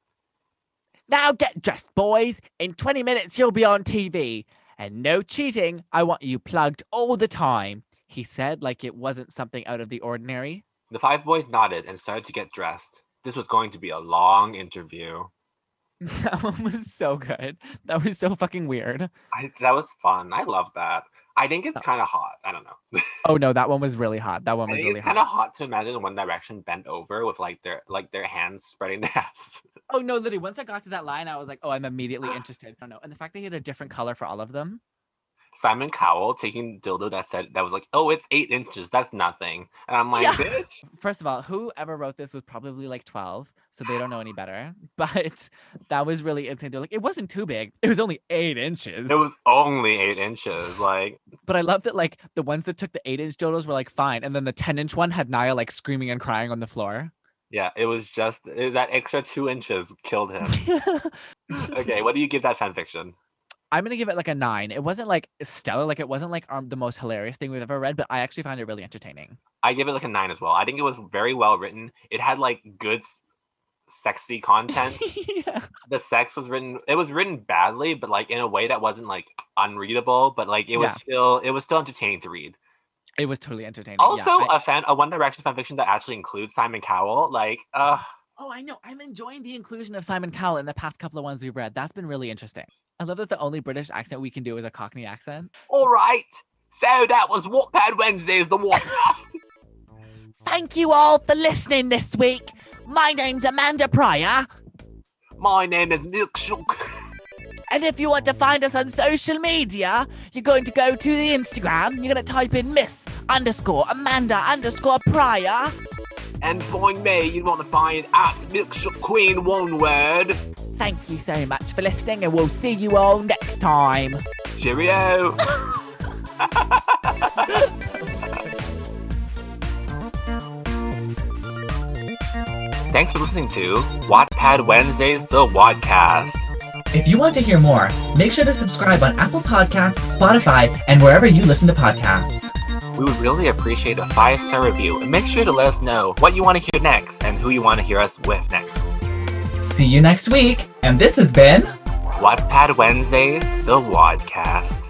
Now get dressed, boys. In 20 minutes, you'll be on TV. And no cheating. I want you plugged all the time, he said, like it wasn't something out of the ordinary. The five boys nodded and started to get dressed. This was going to be a long interview. That one was so good. That was so fucking weird. I, that was fun. I love that. I think it's oh. kind of hot. I don't know. Oh no, that one was really hot. That one was really kind of hot. hot to imagine One Direction bent over with like their like their hands spreading their ass. Oh no, literally. Once I got to that line, I was like, oh, I'm immediately interested. I don't know. And the fact they had a different color for all of them. Simon Cowell taking dildo that said that was like, oh, it's eight inches. That's nothing. And I'm like, Yeah. bitch. First of all, whoever wrote this was probably like 12, so they don't know any better. But that was really insane. They're like, it wasn't too big. It was only eight inches. It was only eight inches. Like, But I love that like the ones that took the eight inch dildos were like fine, and then the 10 inch one had Niall like screaming and crying on the floor. yeah, it was just it- that extra two inches killed him. okay, what do you give that fan fiction? I'm gonna give it like a nine. It wasn't like stellar, like it wasn't like um, the most hilarious thing we've ever read, but I actually found it really entertaining. I give it like a nine as well. I think it was very well written. It had like good, sexy content. yeah. the sex was written. It was written badly, but like in a way that wasn't like unreadable. But like it was Yeah. still it was still entertaining to read. It was totally entertaining. Yeah, Also, I- a fan a One Direction fan fiction that actually includes Simon Cowell. Like, uh, oh, I know. I'm enjoying the inclusion of Simon Cowell in the past couple of ones we've read. That's been really interesting. I love that the only British accent we can do is a Cockney accent. all right. So that was Wattpad Wednesdays, the Wodcast. Thank you all for listening this week. My name's Amanda Prior. My name is Milkshook. And if you want to find us on social media, you're going to go to the Instagram. You're going to type in Miss underscore Amanda underscore Prior. And find me, you want to find at Milkshook Queen, one word. Thank you so much for listening, and we'll see you all next time. Cheerio. Thanks for listening to Wattpad Wednesdays, the Wodcast. If you want to hear more, make sure to subscribe on Apple Podcasts, Spotify, and wherever you listen to podcasts. We would really appreciate a five star review and make sure to let us know what you want to hear next and who you want to hear us with next. See you next week, and this has been Wattpad Wednesdays, the Wodcast.